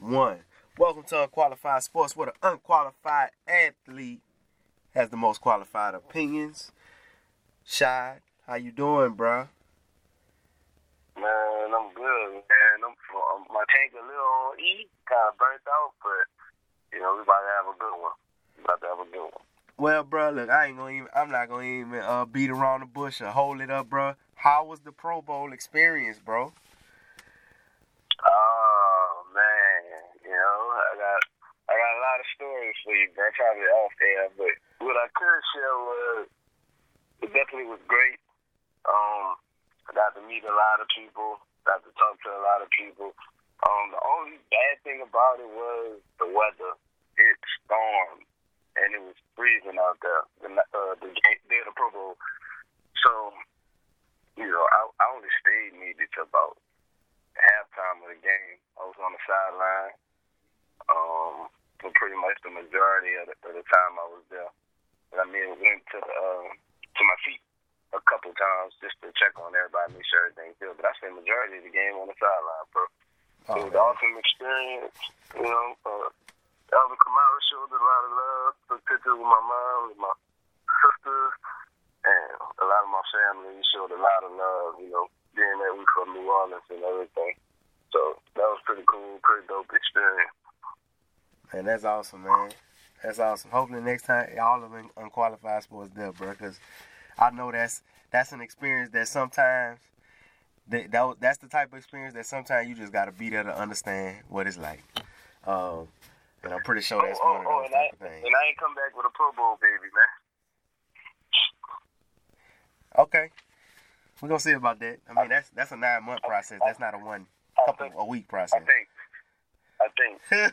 one. Welcome to Unqualified Sports, where the unqualified athlete has the most qualified opinions. Shad, how you doing, bro? Man, I'm good, man. I'm, I'm my tank a little E, kind of burnt out, but you know we about to have a good one. We about to have a good one. Well, bro, look, I ain't gonna even. I'm not gonna even uh, beat around the bush or hold it up, bro. How was the Pro Bowl experience, bro? Oh man, you know I got I got stories for. Probably off air, but what I could share was it definitely was great. Um, I got to meet a lot of people, got to talk to a lot of people. Um, the only bad thing about it was the weather. It stormed and it was freezing out there the uh, the day of the Pro Bowl. So, you know, I, I only stayed maybe to about halftime of the game. I was on the sideline um, for pretty much the majority of the, of the time I was there. And I mean, went to uh, to my feet a couple times just to check on everybody, make sure everything's good. But I spent majority of the game on the sideline, bro. Oh, it was an awesome experience. You know, uh, Alvin Kamara showed a lot of love. Took pictures with my mom, with my sisters, and a lot of my family. He showed a lot of love, you know, being that we from New Orleans and everything. So that was pretty cool, pretty dope experience. Man, that's awesome, man. That's awesome. Hopefully next time all of them unqualified sports there, bro, because I know that's that's an experience that sometimes that, that that's the type of experience that sometimes you just gotta be there to understand what it's like. Um, and I'm pretty sure that's oh, one of oh, those and type I, of things. And I ain't come back with a Pro Bowl baby, man. Okay. We're gonna see about that. I mean that's that's a nine month process. That's not a one couple a week process. I think.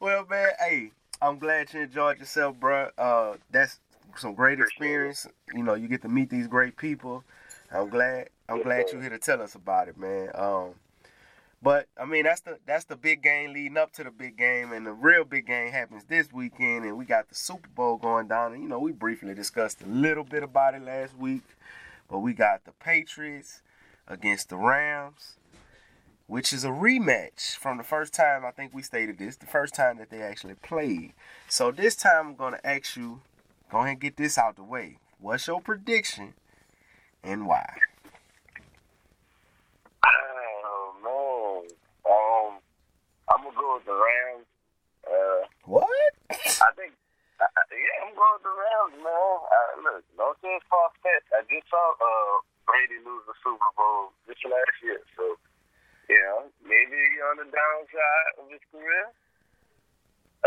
well man, hey, I'm glad you enjoyed yourself, bro. Uh that's some great experience. You know, you get to meet these great people. I'm glad I'm glad you're here to tell us about it, man. Um but I mean that's the that's the big game leading up to the big game, and the real big game happens this weekend, and we got the Super Bowl going down. And you know we briefly discussed a little bit about it last week, but we got the Patriots against the Rams, which is a rematch from the first time I think we stated this, the first time that they actually played. So this time I'm gonna ask you, go ahead and get this out the way. What's your prediction and why? Oh man. Um, I'm gonna go with the Rams. Uh, What? I think. Uh, yeah, I'm going with the Rams, man. Uh, look, don't say it's far. I just saw uh, Brady lose the Super Bowl just last year, so you know maybe on the downside of his career.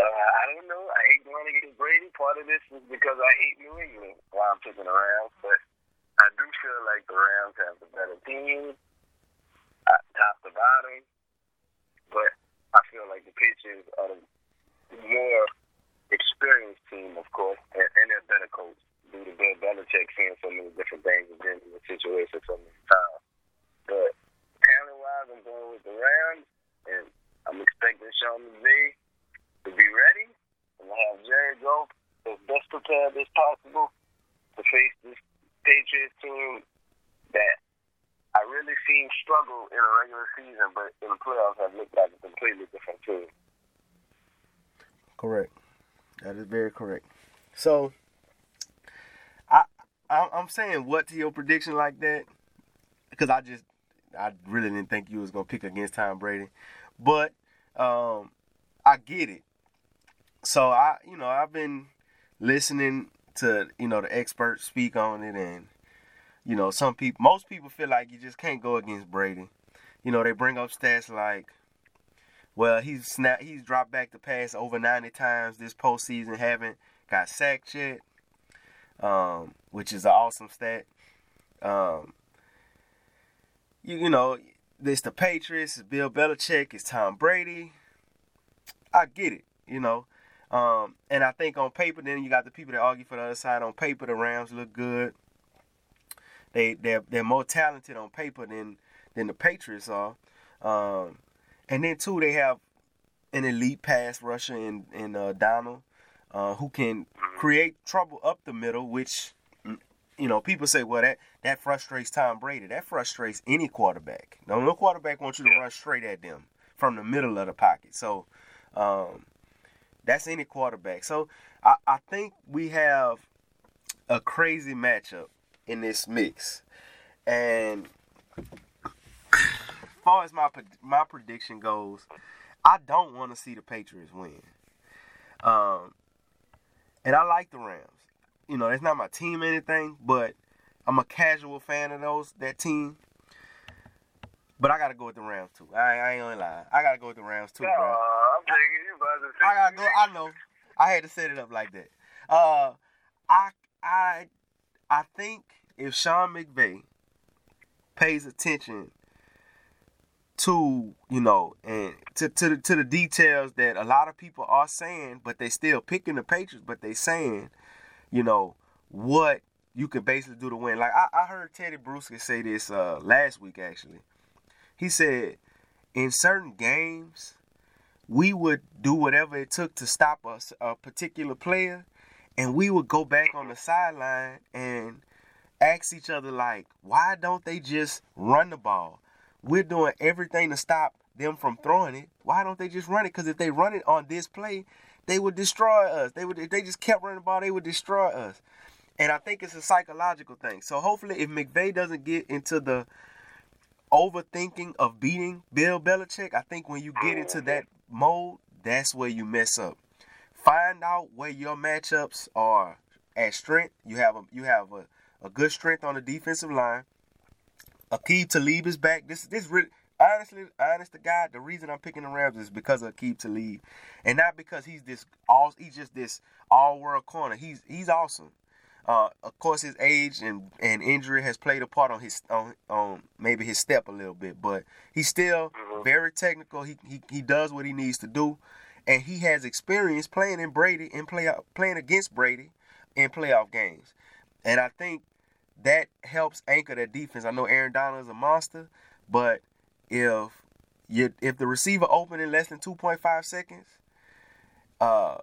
Uh, I don't know. I hate going against Brady. Part of this is because I hate New England. Why I'm picking the Rams, but I do feel like the Rams have the better team uh, top to bottom. But I feel like the Patriots are the more experienced team, of course, and, and they're better coach due to Bill Belichick seeing so many different things and been in the situation so many times. But talent wise, I'm going with the Rams, and I'm expecting Sean McVay to be ready and have Jared Goff as best prepared as possible to face this Patriots team that I really seen struggle in a regular season, but in the playoffs have looked like a completely different team. Correct. That is very correct. So, I'm saying what to your prediction like that because I just I really didn't think you was gonna pick against Tom Brady, but um, I get it. So I you know I've been listening to you know the experts speak on it and you know some people most people feel like you just can't go against Brady. You know they bring up stats like well, he's snap. He's dropped back the pass over 90 times this postseason. Haven't got sacked yet, um, which is an awesome stat. Um, you, you know, it's the Patriots. It's Bill Belichick. It's Tom Brady. I get it. You know, um, and I think on paper, then you got the people that argue for the other side. On paper, the Rams look good. They they're they're more talented on paper than than the Patriots are. Um, and then too, they have an elite pass rusher in in uh, Donald, uh, who can create trouble up the middle, which you know, people say, well, that that frustrates Tom Brady. That frustrates any quarterback. No, no quarterback wants you to run straight at them from the middle of the pocket. So, um, that's any quarterback. So, I, I think we have a crazy matchup in this mix, and as far as my my prediction goes, I don't want to see the Patriots win. Um, and I like the Rams. You know, it's not my team or anything, but I'm a casual fan of those that team. But I gotta go with the Rams too. I, I ain't gonna lie. I gotta go with the Rams too, bro. I'm taking you by the I gotta go. I know. I had to set it up like that. Uh, I I I think if Sean McVay pays attention to you know and to to the, to the details that a lot of people are saying, but they still picking the Patriots, but they saying, you know, what you can basically do to win. Like I, I heard Tedy Bruschi say this uh, last week actually. He said in certain games we would do whatever it took to stop us a particular player and we would go back on the sideline and ask each other like why don't they just run the ball we're doing everything to stop them from throwing it. Why don't they just run it? Because if they run it on this play, they would destroy us. They would if they just kept running the ball, they would destroy us. And I think it's a psychological thing. So hopefully, if McVay doesn't get into the overthinking of beating Bill Belichick, I think when you get into that mode, that's where you mess up. Find out where your matchups are at strength. You have a you have a, a good strength on the defensive line. Aqib Talib is back. This this really honestly, honest to God, the reason I'm picking the Rams is because of Aqib Talib, and not because he's this all. He's just this all world corner. He's he's awesome. Uh, of course, his age and, and injury has played a part on his on, on maybe his step a little bit, but he's still Mhm. very technical. He, he he does what he needs to do, and he has experience playing in Brady and play playing against Brady in playoff games, and I think that helps anchor that defense. I know Aaron Donald is a monster, but if you if the receiver open in less than two point five seconds, uh,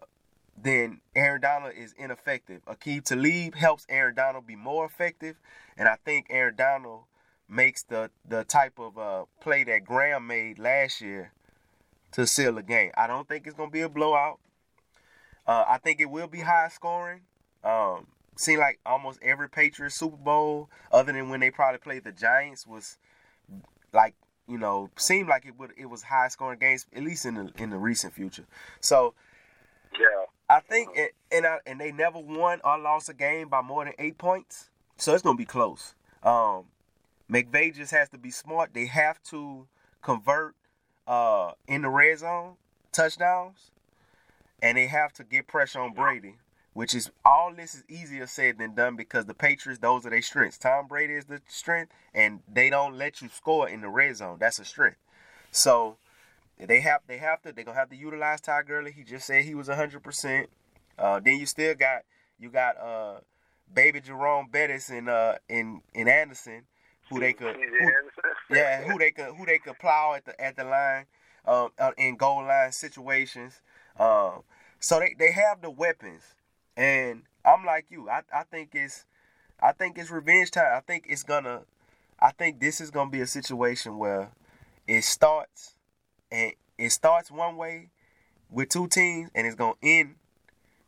then Aaron Donald is ineffective. Aqib Talib helps Aaron Donald be more effective, and I think Aaron Donald makes the the type of uh, play that Graham made last year to seal the game. I don't think it's gonna be a blowout. Uh, I think it will be high scoring. Um, seemed like almost every Patriots Super Bowl, other than when they probably played the Giants, was like you know seemed like it would it was high scoring games at least in the in the recent future. So Yeah. I think it, and I, and they never won or lost a game by more than eight points, so it's gonna be close. Um, McVay just has to be smart. They have to convert uh, in the red zone touchdowns, and they have to get pressure on Brady. Which is all this is easier said than done because the Patriots, those are their strengths. Tom Brady is the strength, and they don't let you score in the red zone. That's a strength. So they have they have to they're gonna have to utilize Todd Gurley. He just said he was hundred percent. Uh, then you still got you got uh, baby Jerome Bettis and uh in in Anderson, who they could who, yeah who they could who they could plow at the at the line, um, uh, in goal line situations. Um, so they they have the weapons, and I'm like you. I I think it's I think it's revenge time. I think it's gonna. I think this is gonna be a situation where it starts and it starts one way with two teams and it's gonna end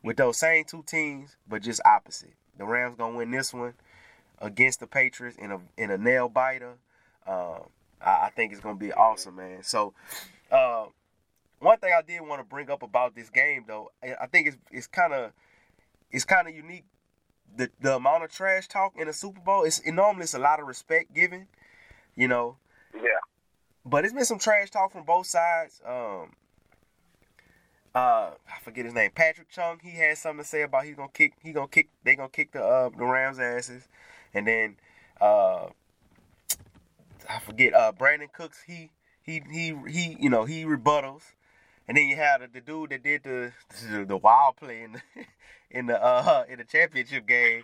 with those same two teams, but just opposite. The Rams gonna win this one against the Patriots in a in a nail biter. Um, I, I think it's gonna be awesome, man. So, uh, one thing I did want to bring up about this game, though, I think it's it's kind of it's kind of unique. The the amount of trash talk in the Super Bowl, it's it normally it's a lot of respect given, you know. Yeah. But it's been some trash talk from both sides. Um, uh, I forget his name, Patrick Chung. He had something to say about he's gonna kick. He gonna kick. They gonna kick the uh, the Rams asses, and then uh, I forget. Uh, Brandin Cooks. He he he he. You know he rebuttals, and then you have the, dude that did the the, the wild play in the in the uh in the championship game.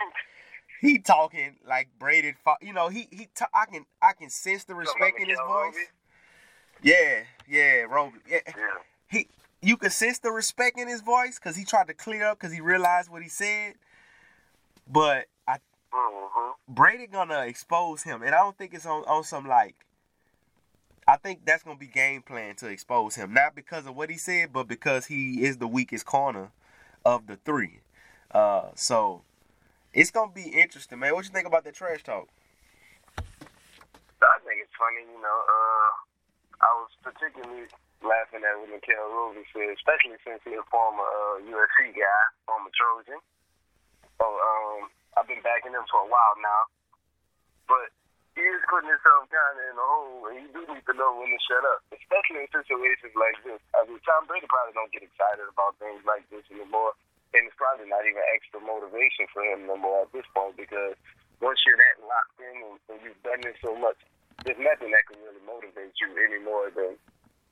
He talking like Brady. fo- You know he he. ta- I can I can sense the respect in his voice. Robey? Yeah, yeah, Robey. Yeah, Yeah. he you could sense the respect in his voice because he tried to clear up because he realized what he said. But I Mm-hmm. Brady gonna expose him, and I don't think it's on on some like. I think that's gonna be game plan to expose him, not because of what he said, but because he is the weakest corner of the three. Uh, so it's gonna be interesting, man. What you think about that trash talk? I think it's funny, you know. Uh, I was particularly laughing at what Nickell Robey said, especially since he's a former uh, USC guy, former Trojan. So um, I've been backing him for a while now, but he is putting himself kind of in a hole, and you do need to know when to shut up, especially in situations like this. I mean, Tom Brady probably don't get excited about things like this anymore, and it's probably not even extra motivation for him no more at this point because once you're that locked in and, and you've done this so much, there's nothing that can really motivate you any more than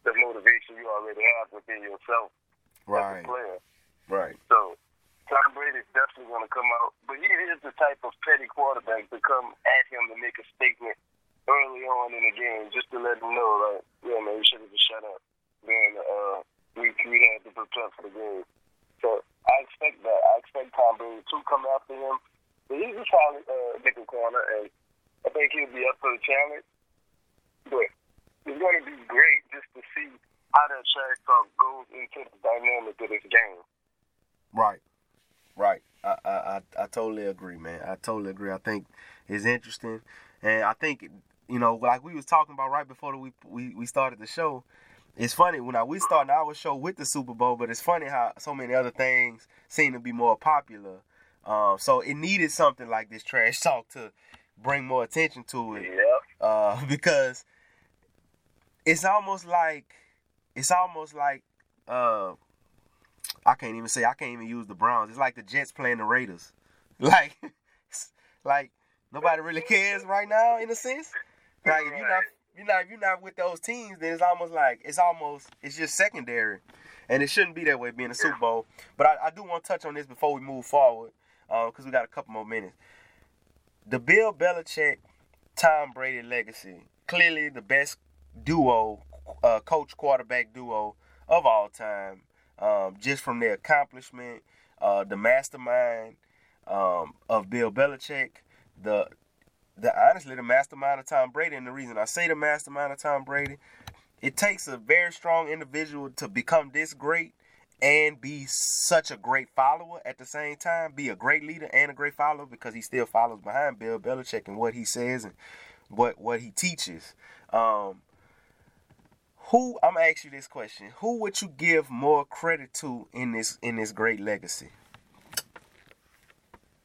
the motivation you already have within yourself Right, as a player. right, So Tom Brady is definitely going to come out, but he is the type of petty quarterback to come at him to make a statement early on in the game, just to let him know, like, yeah, man, you should have just shut up. Then uh, we we had to prepare for the game. So I expect that. I expect Tom Brady to come after him. But he's a solid uh, nickel corner, and I think he'll be up for the challenge. But it's going to be great just to see how that trash talk goes into the dynamic of this game. right, right. I, I, I, I totally agree, man. I totally agree. I think it's interesting, and I think you know, like we was talking about right before we we, we started the show. It's funny when I, we started our show with the Super Bowl, but it's funny how so many other things seem to be more popular. Um, so it needed something like this trash talk to bring more attention to it. Yeah. uh, because it's almost like it's almost like uh, I can't even say I can't even use the Browns. It's like the Jets playing the Raiders. Like, like nobody really cares right now in a sense. Like if you're not you're not if you're not with those teams, then it's almost like it's almost it's just secondary, and it shouldn't be that way being a Super Bowl. But I, I do want to touch on this before we move forward, because we got a couple more minutes. The Bill Belichick Tom Brady legacy. Clearly the best duo, uh, coach quarterback duo of all time. Um, just from their accomplishment, uh, the mastermind um, of Bill Belichick, the the honestly the mastermind of Tom Brady. And the reason I say the mastermind of Tom Brady, it takes a very strong individual to become this great and be such a great follower at the same time, be a great leader and a great follower because he still follows behind Bill Belichick and what he says and what what he teaches. Um, who I'm gonna ask you this question: Who would you give more credit to in this in this great legacy?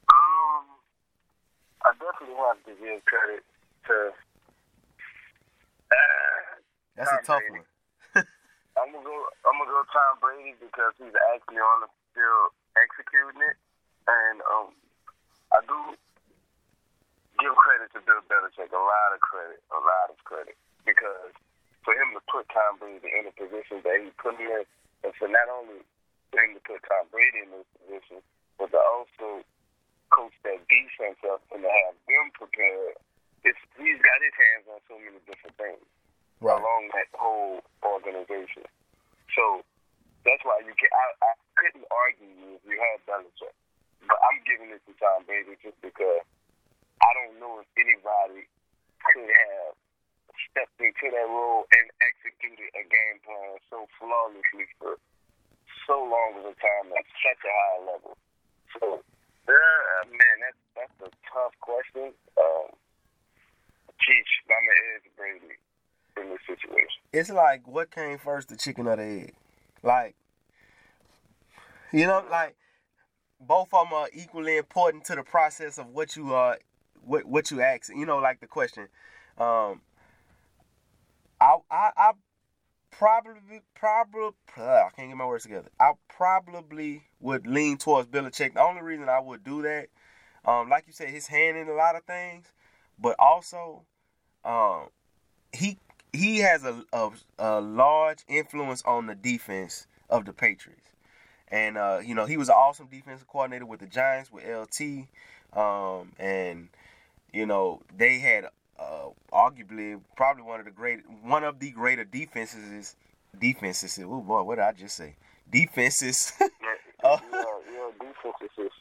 Um, I definitely have to give credit to. Uh, That's Tom a tough Brady. one. I'm gonna go. I'm gonna go Tom Brady because he's actually on the field executing it, and um, I do give credit to Bill Belichick. A lot of credit. A lot of credit because for him to put Tom Brady in the position that he put him in, and for not only him to put Tom Brady in this position, but to also coach that defense up and to have them prepared. It's he's got his hands on so many different things along that whole organization. So that's why you can. I, I couldn't argue you if you had Belichick, but I'm giving it to Tom Brady just because I don't know if anybody could have stepped into that role and executed a game plan so flawlessly for so long of a time at such a high level. So, uh, man, that's that's a tough question. Um, geez, I'm gonna edge Brady in this situation. It's like what came first, the chicken or the egg? Like, you know, like both of them are equally important to the process of what you are, what what you ask. You know, like the question. Um, I I, I probably probably I can't get my words together. I probably would lean towards Belichick. The only reason I would do that, um, like you said, his hand in a lot of things, but also, um, he he has a, a, a large influence on the defense of the Patriots. And uh, you know, he was an awesome defensive coordinator with the Giants with LT. Um, and you know, they had uh, arguably probably one of the great one of the greater defenses is defenses. Oh boy, what did I just say? Defenses. Yeah, Oh. yeah, yeah, defense.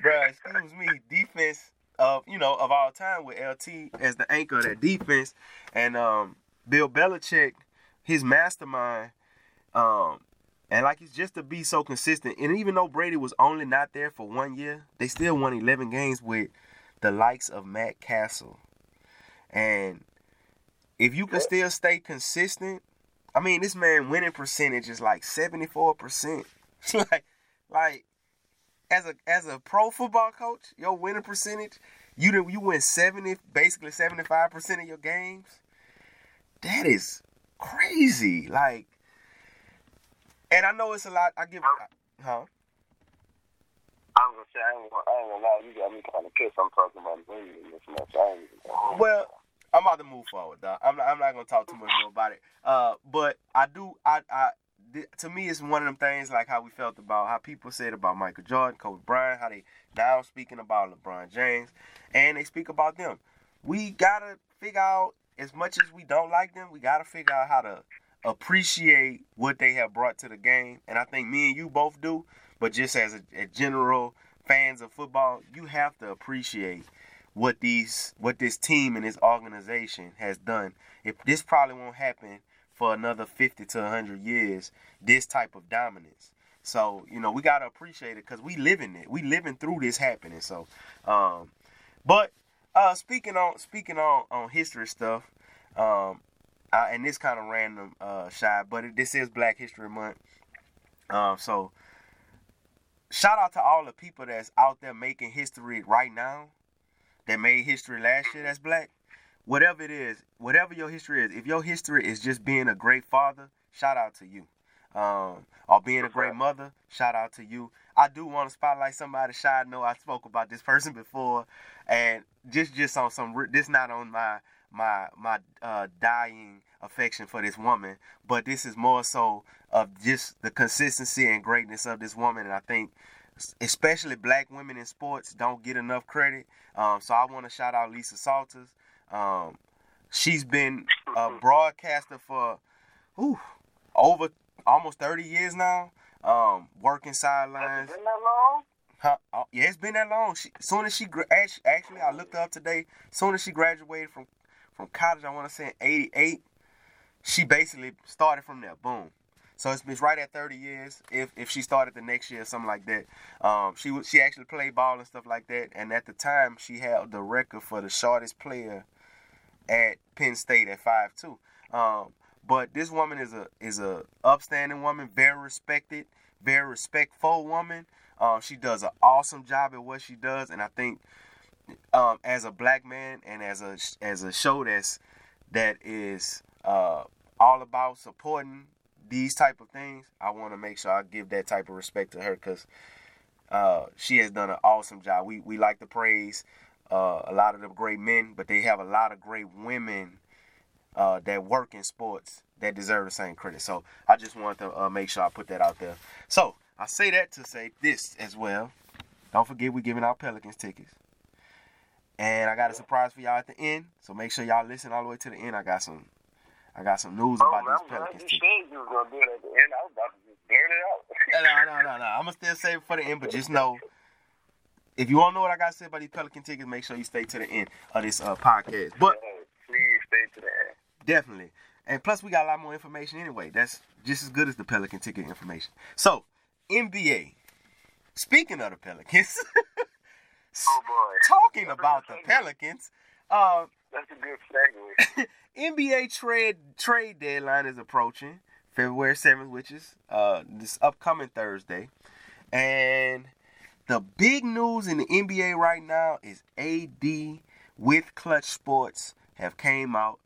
Bruh, excuse me, defense of you know of all time with LT as the anchor of that defense, and um, Bill Belichick, his mastermind, um, and like it's just to be so consistent. And even though Brady was only not there for one year, they still won 11 games with the likes of Matt Cassel. And if you can still stay consistent, I mean, this man winning percentage is like 74%. like, like as a as a pro football coach, your winning percentage, you you win 70, basically 75% of your games. That is crazy. Like, and I know it's a lot. I give, huh? I was gonna say I ain't gonna, I ain't gonna lie, you got me kind of pissed. I'm talking about winning this much. I ain't even Well, I'm about to move forward, dog. I'm not, I'm not gonna talk too much more about it. Uh, but I do. I, I, th- to me, it's one of them things like how we felt about how people said about Michael Jordan, Kobe Bryant, how they now speaking about LeBron James, and they speak about them. We gotta figure out as much as we don't like them, we gotta figure out how to appreciate what they have brought to the game. And I think me and you both do. But just as a, a general fans of football, you have to appreciate what these what this team and this organization has done. If this probably won't happen for another 50 to 100 years, this type of dominance. So, you know, we got to appreciate it cuz we living it. We living through this happening. So, um but uh speaking on speaking on on history stuff, um and this kind of random uh shy, but it, this is Black History Month. Um so shout out to all the people that's out there making history right now that made history last year that's black. Whatever it is whatever your history is if your history is just being a great father shout out to you. Um, or being a great mother shout out to you. I do want to spotlight somebody shy know i spoke about this person before and just just on some this not on my my my uh, dying affection for this woman, but this is more so of just the consistency and greatness of this woman. And I think, especially black women in sports, don't get enough credit. Um, so I want to shout out Lisa Salters. Um, she's been a broadcaster for ooh, over almost 30 years now, um, working sidelines. Been that long? Huh? Oh, yeah, it's been that long. She, soon as she actually, I looked up today. Soon as she graduated from from college, I want to say in '88, she basically started from there. Boom. So it's, it's right at 30 years. If if she started the next year, or something like that. Um, she she actually played ball and stuff like that. And at the time, she held the record for the shortest player at Penn State at five two. Um, but this woman is a is a upstanding woman, very respected, very respectful woman. Um, she does an awesome job at what she does, and I think um, as a black man and as a as a show that's that is uh, all about supporting these type of things, I want to make sure I give that type of respect to her because uh, she has done an awesome job. We we like to praise uh, a lot of the great men, but they have a lot of great women uh, that work in sports that deserve the same credit. So I just want to uh, make sure I put that out there. So I say that to say this as well. Don't forget we're giving out Pelicans tickets. And I got a surprise for y'all at the end. So make sure y'all listen all the way to the end. I got some I got some news Oh, about these I'm glad Pelicans said you was gonna do it at the end. I was about to just blurt it out. no, no, no, no. I'm gonna still save it for the end, but just know if you want to know what I got to say about these Pelican tickets, make sure you stay to the end of this uh, podcast. But please stay to the end. definitely, and plus we got a lot more information anyway. That's just as good as the Pelican ticket information. So NBA. Speaking of the Pelicans, Oh boy, talking about the Pelicans, uh, that's a good segue. NBA trade trade deadline is approaching February 7th, which is uh, this upcoming Thursday. And the big news in the NBA right now is AD with Clutch Sports have came out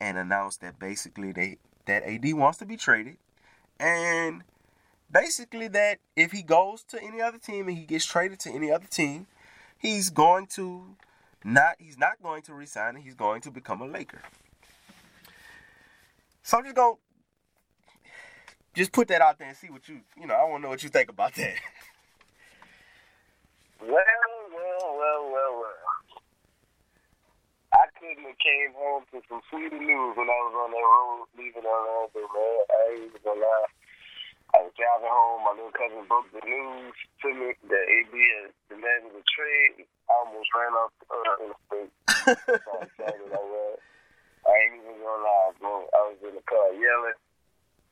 and announced that basically they that AD wants to be traded and basically that if he goes to any other team and he gets traded to any other team, he's going to not he's not going to resign and he's going to become a Laker. So I'm just gonna just put that out there and see what you you know, I wanna know what you think about that. well, well, well, well, well. I couldn't have came home to some sweeter news when I was on that road leaving Orlando, man. I ain't even gonna lie. I was driving home. My little cousin broke the news to me that AD has demanded a trade. I almost ran off uh, in the state. so excited I was. I ain't even gonna lie, bro. I was in the car yelling.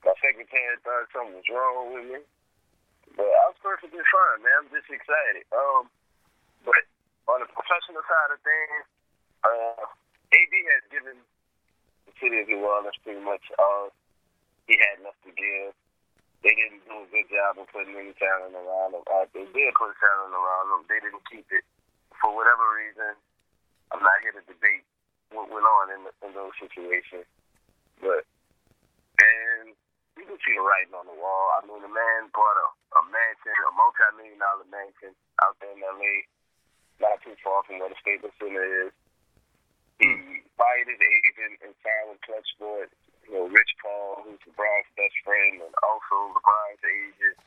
My secretary thought something was wrong with me. But I was perfectly fine, man. I'm just excited. Um, but on the professional side of things, uh, AD has given the city of New Orleans pretty much all he had enough to give. They didn't do a good job of putting any talent around him. Uh, they did put talent around him. They didn't keep it for whatever reason. I'm not here to debate what went on in, the, in those situations, but and you can see the writing on the wall. I mean, the man bought a, a mansion, a multi-million dollar mansion out there in LA, not too far from where the Staples Center is. He hmm. fired his agent and signed with Clutch Sports. You know, Rich Paul, who's LeBron's best friend and also LeBron's agent.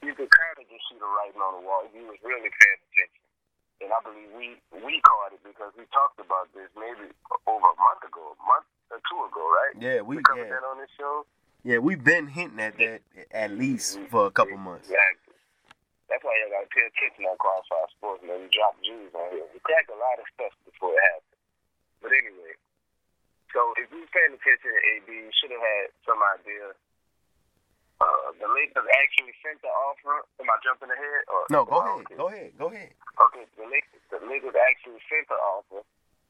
You could kind of just see the writing on the wall. He was really paying attention. And I believe we we caught it because we talked about this maybe over a month ago, a month or two ago, right? Yeah, we, we covered yeah. that on this show. Yeah, we've been hinting at that at least for a couple months. Exactly. That's why you gotta pay attention on Crossfire Sports, man. We drop Jews on here. We crack a lot of stuff before it happens. But anyway, so if you paying attention to AD, you should have had some idea. Uh, the Lakers actually sent the offer. Am I jumping ahead? Or No, go ahead, go ahead, go ahead. Okay, the Lakers, the Lakers actually sent the offer,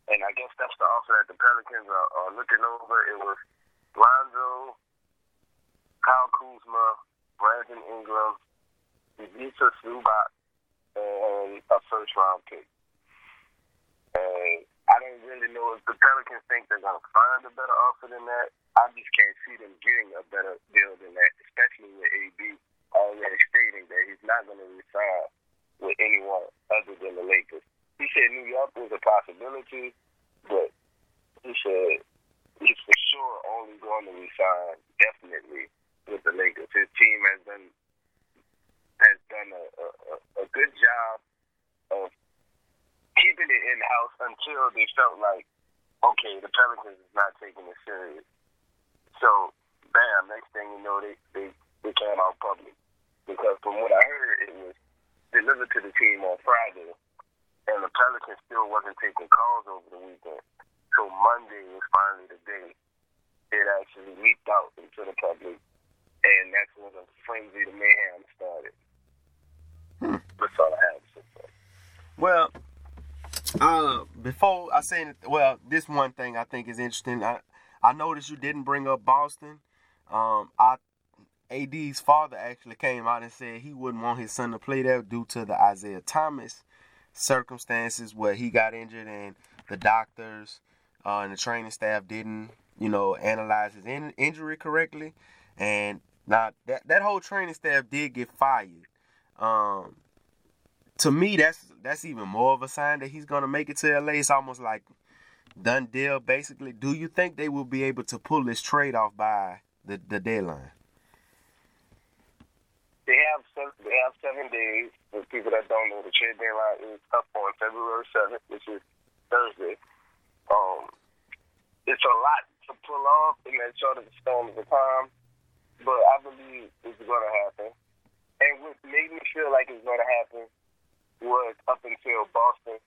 and I guess that's the offer that the Pelicans are, are looking over. It was Lonzo, Kyle Kuzma, Brandon Ingram, Ivica Zubac, and a first round pick. And I don't really know if the Pelicans think they're gonna find a better offer than that. I just can't see them getting a better deal than that, especially with AD already stating that he's not gonna resign with anyone other than the Lakers. He said New York was a possibility, but he said he's for sure only going to resign definitely with the Lakers. His team has done has done a, a- a good job of keeping it in house until they felt like, okay, the Pelicans is not taking it serious. So, bam, next thing you know, they they, they came out public because from what I heard, it was delivered to the team on Friday, and the Pelicans still wasn't taking calls over the weekend. So Monday was finally the day it actually leaked out into the public, and that's when the frenzy, the mayhem started. Hmm. That's all I have to say. Well, uh, before I say, anyth- well, this one thing I think is interesting. I I noticed you didn't bring up Boston. Um, I AD's father actually came out and said he wouldn't want his son to play there due to the Isaiah Thomas circumstances where he got injured and the doctors uh, and the training staff didn't, you know, analyze his in- injury correctly. And now that that whole training staff did get fired. Um, to me, that's that's even more of a sign that he's gonna make it to LA. It's almost like done deal, basically. Do you think they will be able to pull this trade off by the, the deadline? They have seven, they have seven days. For people that don't know, the trade deadline is up on February seventh, which is Thursday. Um, it's a lot to pull off in that short of a span of a time, but I believe it's going to happen. And what made me feel like it's going to happen was up until Boston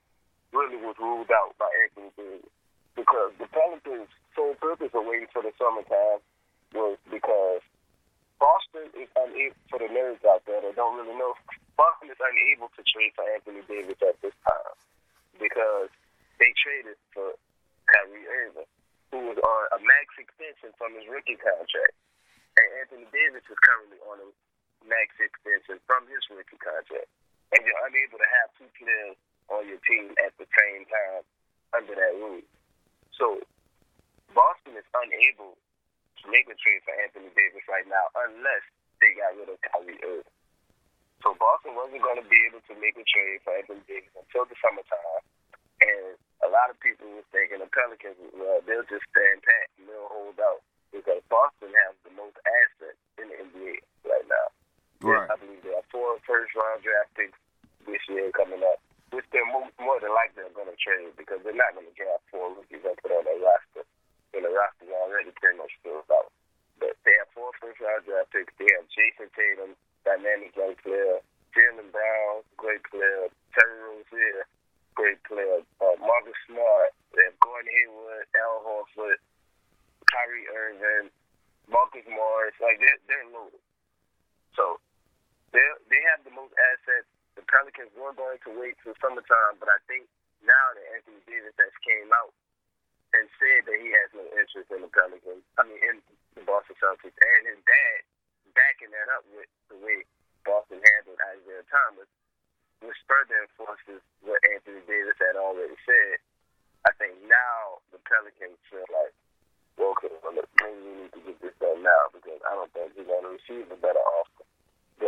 really was ruled out by Anthony Davis. Because the Pelicans' sole purpose of waiting for the summertime was because Boston is unable, for the nerds out there that don't really know, Boston is unable to trade for Anthony Davis at this time because they traded for Kyrie Irving, who was on a max extension from his rookie contract. And Anthony Davis is currently on a max extension from his rookie contract. And you're unable to have two players on your team at the same time under that rule. So Boston is unable to make a trade for Anthony Davis right now unless they got rid of Kyrie Irving. So Boston wasn't going to be able to make a trade for Anthony Davis until the summertime. And a lot of people were thinking the Pelicans, well, they'll just stand pat and they'll hold out because Boston has the most assets in the NBA right now. Right. I believe there are four first round draft picks this year coming up, which they're more, more than likely are going to trade because they're not going to draft four rookies and put on their roster. And the roster's already pretty much filled out. But they have four first round draft picks. They have Jayson Tatum, dynamic young player, Jaylen Brown, great player, Terry Rozier, great player, uh, Marcus Smart, they have Gordon Hayward, Al Horford, Kyrie Irving, Marcus Morris. Like, they're, they're loaded. So, they they have the most assets. The Pelicans were going to wait till summertime, but I think now that Anthony Davis has came out and said that he has no interest in the Pelicans, I mean in the Boston Celtics, and his dad backing that up with the way Boston handled Isaiah Thomas, which further enforces what Anthony Davis had already said. I think now the Pelicans feel like, well, okay, well, look, we need to get this done now because I don't think we're going to receive a better offer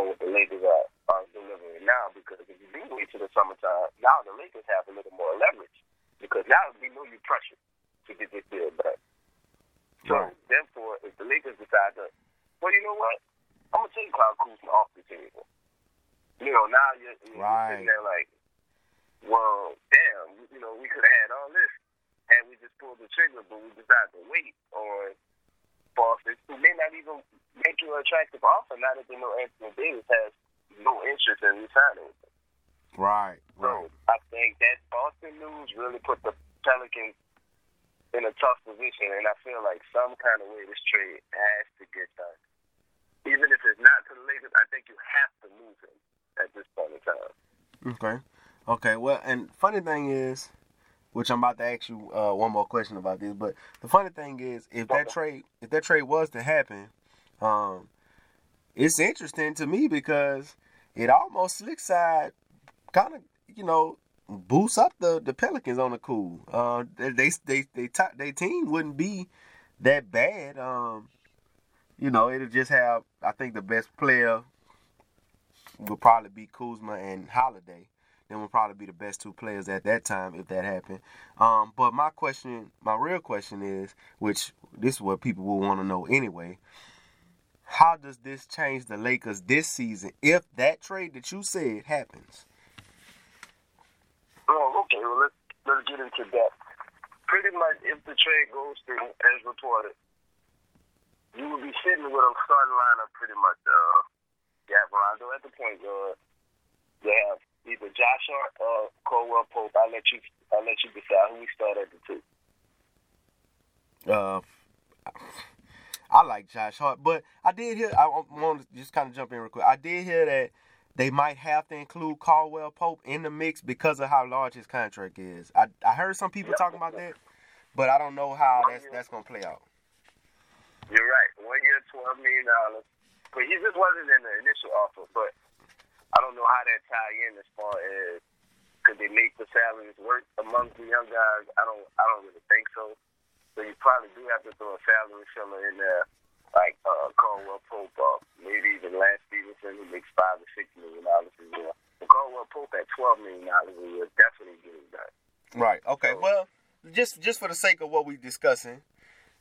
than what the Lakers are, are delivering now. Because if you do wait till the summertime, now the Lakers have a little more leverage because now we know you're pressured to get this deal done. So Right. therefore, if the Lakers decide to, well, you know what? I'm gonna take Kyle Kuzma off the table. You know, now you're, you're Right. sitting there like, well, damn, you know, we could have had all this had we just pulled the trigger, but we decided to wait on Boston, who may not even make you an attractive offer now that they know Anthony Davis has no interest in resigning with them. Right. So I think that Boston news really put the Pelicans in a tough position, and I feel like some kind of way this trade has to get done. Even if it's not to the Lakers, I think you have to move him at this point in time. Okay. Okay. Well, and funny thing is, which I'm about to ask you uh, one more question about this, but the funny thing is, if that trade, if that trade was to happen, um, it's interesting to me because it almost slick side kind of, you know, boosts up the, the Pelicans on the cool. Uh, they they they top, they team wouldn't be that bad. Um, you know, it'll just have I think the best player would probably be Kuzma and Holiday. Them would probably be the best two players at that time if that happened. Um, but my question, my real question is, which this is what people will want to know anyway. How does this change the Lakers this season if that trade that you said happens? Oh, okay. Well, let's let's get into that. Pretty much, if the trade goes through as reported, you will be sitting with a starting lineup. Pretty much, uh, you have Rondo at the point guard. You have either Josh Hart or Caldwell Pope. I'll let you. I'll let you decide who we start at the two. Uh, I like Josh Hart, but I did hear. I want to just kind of jump in real quick. I did hear that they might have to include Caldwell Pope in the mix because of how large his contract is. I I heard some people talking about that, but I don't know how that's that's gonna play out. You're right. One year, twelve million dollars. But he just wasn't in the initial offer. But I don't know how that tie in as far as could they make the salaries work amongst the young guys. I don't. I don't really think so. So you probably do have to throw a salary filler in there, like uh, Caldwell Pope, or maybe even Lance Stephenson, who makes five or six million dollars a year. But Caldwell Pope at twelve million dollars a year definitely get that. Right. Okay. Well, just just for the sake of what we're discussing,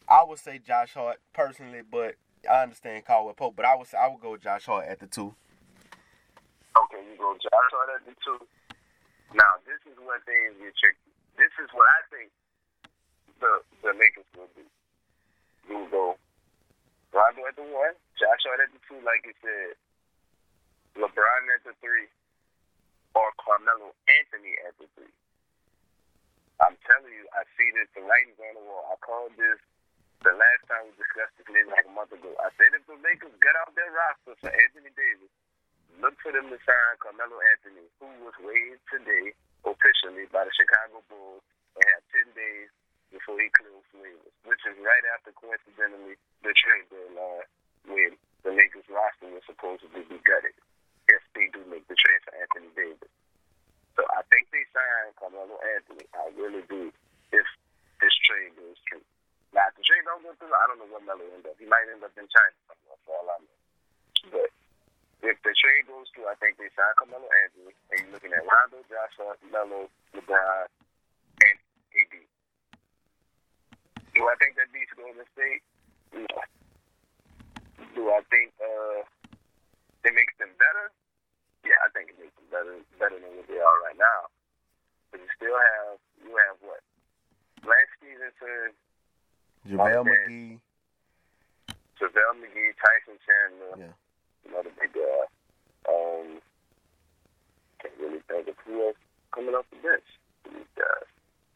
I would say Josh Hart personally, but I understand Caldwell Pope. But I would say I would go with Josh Hart at the two. Okay, you go Josh Hart at the two. Now, this is what things get tricky. This is what I think the the Lakers will do. You go Rondo at the one, Josh Hart at the two, like you said, LeBron at the three, or Carmelo Anthony at the three. I'm telling you, I see this. The writing's on the wall. I called this the last time we discussed this maybe like a month ago. I said if the Lakers get out their roster for Anthony Davis, look for them to sign Carmelo Anthony, who was waived today officially by the Chicago Bulls and have 10 days before he clears waivers, which is right after, coincidentally, the trade deadline when the Lakers roster was supposedly be gutted if they do make the trade for Anthony Davis. So I think they signed Carmelo Anthony. I really do if this trade goes through. Now, if the trade don't go through, I don't know where Melo end up. He might end up in China somewhere, for all I know. But if the trade goes through, I think they sign Carmelo Anthony, and you're looking at Rondo, Josh Hart, Melo, LeBron, and AD. Do I think that beats Golden State? No. Do I think uh, it makes them better? Yeah, I think it makes them better better than what they are right now. But you still have you have what? Lance Stephenson, JaVale. McGee. JaVale McGee, Tyson Chandler, Yeah. Another big guy. Um, can't really think of who else coming off the bench. These guys.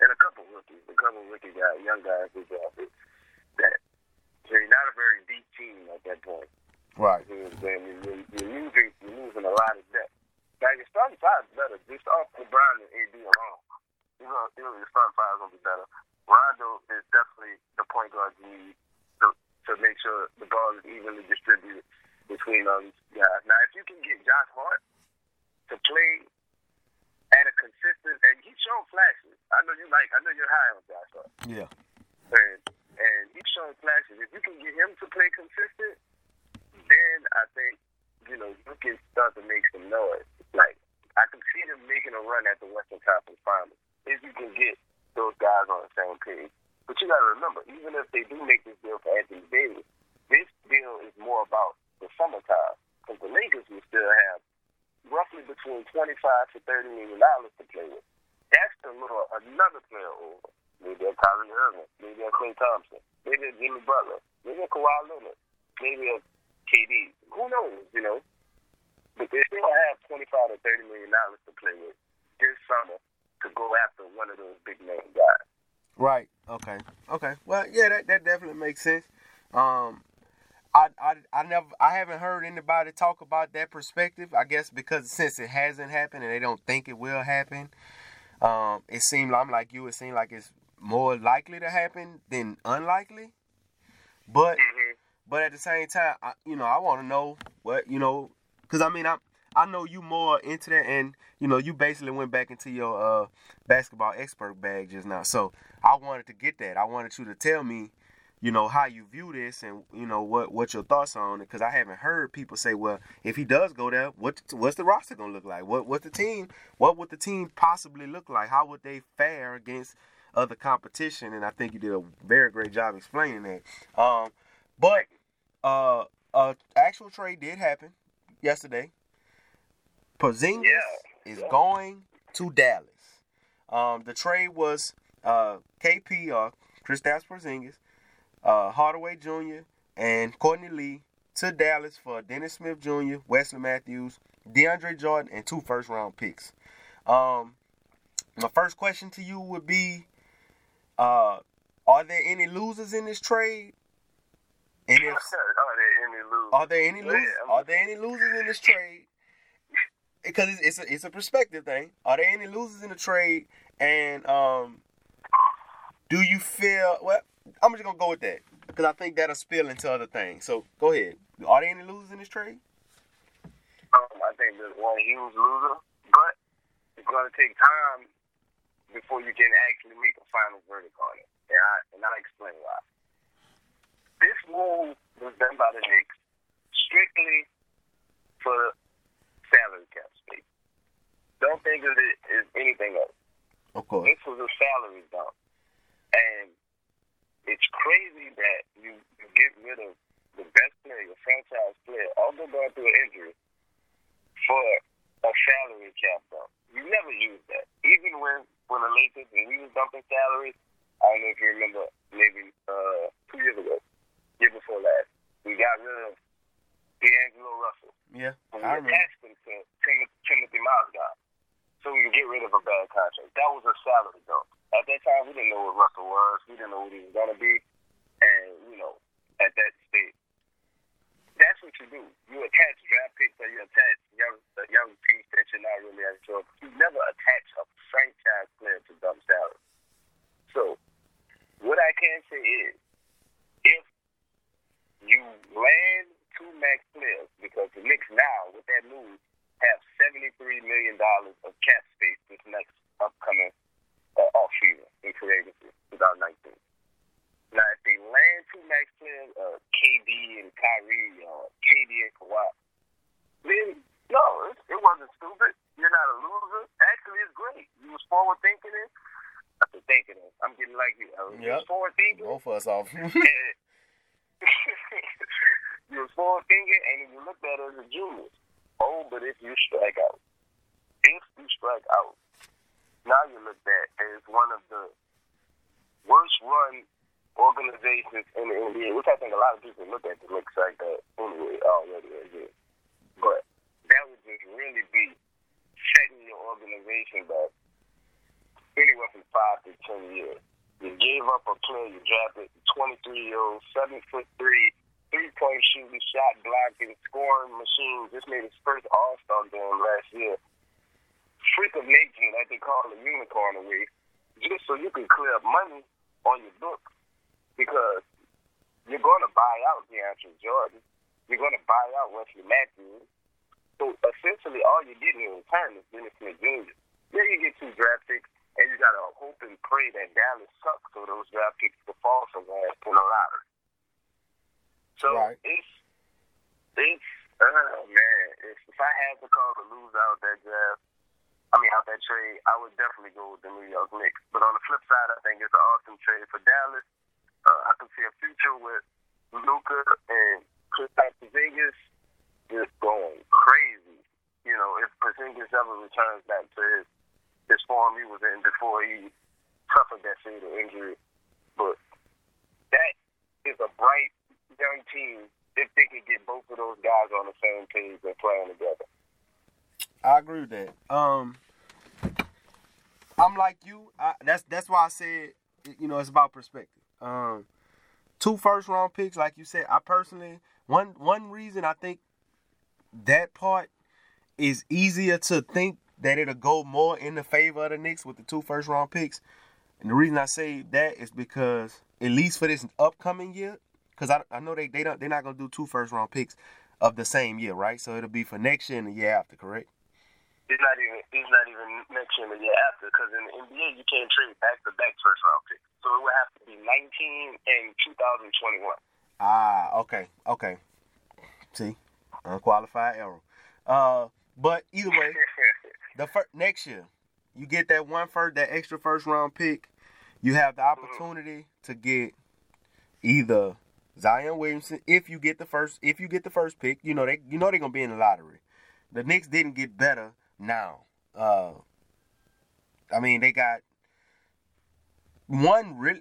And a couple rookies, a couple rookie guys, young guys who drafted that Jay Right. You know what I'm saying? You're, you're, losing, you're losing a lot of depth. Now, your starting five is better. Just off LeBron and AD alone. You know, you know your starting five is going to be better. Rondo is definitely the point guard you need to, to make sure the ball is evenly distributed between all these guys. Now, if you can get Josh Hart to play at a consistent, and he's shown flashes. I know you like, I know you're high on Josh Hart. Yeah. And, and he's shown flashes. If you can get him to play consistent, then I think, you know, you can start to make some noise. Like, I can see them making a run at the Western Conference Finals if you can get those guys on the same page. But you got to remember, even if they do make this deal for Anthony Davis, this deal is more about the summertime because the Lakers will still have roughly between twenty-five to thirty million dollars to play with. That's the little another player over. Maybe a Kyrie Irving, maybe a Klay Thompson, maybe a Jimmy Butler, maybe a Kawhi Leonard, maybe a KD. Who knows? You know. But they still have twenty-five to thirty million dollars to play with this summer to go after one of those big name guys. Right. Okay. Okay. Well, yeah, that, that definitely makes sense. Um, I, I, I never I haven't heard anybody talk about that perspective. I guess because since it hasn't happened and they don't think it will happen, um, it seemed I'm like you. It seemed like it's more likely to happen than unlikely. But Mm-hmm. but at the same time, I, you know, I want to know what you know, because I mean, I I know you more into that, and you know, you basically went back into your uh, basketball expert bag just now. So I wanted to get that. I wanted you to tell me, you know, how you view this, and you know what what your thoughts on it, because I haven't heard people say, well, if he does go there, what what's the roster gonna look like? What what's the team? What would the team possibly look like? How would they fare against other competition? And I think you did a very great job explaining that. Um, but uh, uh, actual trade did happen yesterday. Porzingis Yeah, is yeah. going to Dallas. Um, the trade was uh, KP or Kristaps Porzingis, uh, Hardaway Jr. and Courtney Lee to Dallas for Dennis Smith Jr., Wesley Matthews, DeAndre Jordan, and two first round picks. Um, my first question to you would be: uh, Are there any losers in this trade? And if Are there any losers? are there any losers? Are there any losers in this trade? Because it's, it's a it's a perspective thing. Are there any losers in the trade? And um, do you feel? Well, I'm just gonna go with that because I think that'll spill into other things. So go ahead. Are there any losers in this trade? Um, I think there's one huge loser, but it's going to take time before you can actually make a final verdict on it. And I and I'll explain why. This move was done by the Knicks strictly for salary cap space. Don't think of it as anything else. Of course. This was a salary dump. And it's crazy that you, you get rid of the best player, your franchise player, although going through an injury, for a salary cap dump. You never used that. Even when when the Lakers when we was dumping salaries, I don't know if you remember maybe uh two years ago, year before last, we got rid of D'Angelo Russell. Yeah, And I we remember. attached him to Tim- Timothy Mozgov so we can get rid of a bad contract. That was a salary dump. At that time, we didn't know what Russell was. We didn't know what he was going to be. And, you know, at that stage, that's what you do. You attach draft picks or you attach young, a young piece that you're not really as sure. You never attach a franchise player to dump salary. So, what I can say is, if you land two max players, because the Knicks now, with that move, have $73 million of cap space this next upcoming uh, off season in free agency, 2019. Now, if they land two max players, uh, KD and Kyrie, uh, KD and Kawhi, then no, it, it wasn't stupid. You're not a loser. Actually, it's great. You was forward thinking it. I said thinking it. I'm getting like you. Uh, You Yep. was forward thinking. Both of us off. you was forward thinking, and you looked at it as a junior. Oh, but if you strike out, if you strike out, now you look at as one of the worst run organizations in the NBA, which I think a lot of people look at the Knicks like that anyway already. as it. But that would just really be setting your organization back anywhere from five to ten years. You gave up a player you drafted, 23 year old, seven foot three, three point shooting, shot blocking, scoring machine. Just made his first All Star game last year. Freak of nature, like they call the unicorn away, just so you can clear up money on your book because you're going to buy out DeAndre Jordan. You're going to buy out Wesley Matthews. So essentially, all you're getting in return is Dennis Smith Jr. Yeah, you get two draft picks, and you got to hope and pray that Dallas sucks so those draft picks will fall somewhere in the lottery. So right. it's it's oh man, it's, if I had to call the lose out that draft, I mean out that trade, I would definitely go with the New York Knicks. But on the flip side, I think it's an awesome trade for Dallas. Uh, I can see a future with Luka and Kristaps Porzingis just going crazy. You know, if Porzingis ever returns back to his his form he was in before he suffered that fatal injury, but that is a bright young team if they can get both of those guys on the same page and playing together. I agree with that. Um, I'm like you. I, that's that's why I said you know it's about perspective. Um, two first round picks, like you said. I personally one one reason I think that part is easier to think that it'll go more in the favor of the Knicks with the two first round picks. And the reason I say that is because at least for this upcoming year, because I, I know they they don't they're not gonna do two first round picks of the same year, right? So it'll be for next year and the year after, correct? It's not even it's not even next year and the year after because in the NBA you can't trade back to back first round pick, So it would have to be 19 and 2021. Ah, okay, okay. See, unqualified error. Uh, but either way, the first next year you get that one first, that extra first round pick. You have the mm-hmm. opportunity mm-hmm. to get either Zion Williamson, if you get the first, if you get the first pick, you know they, you know they're gonna be in the lottery. The Knicks didn't get better now. Uh, I mean, they got one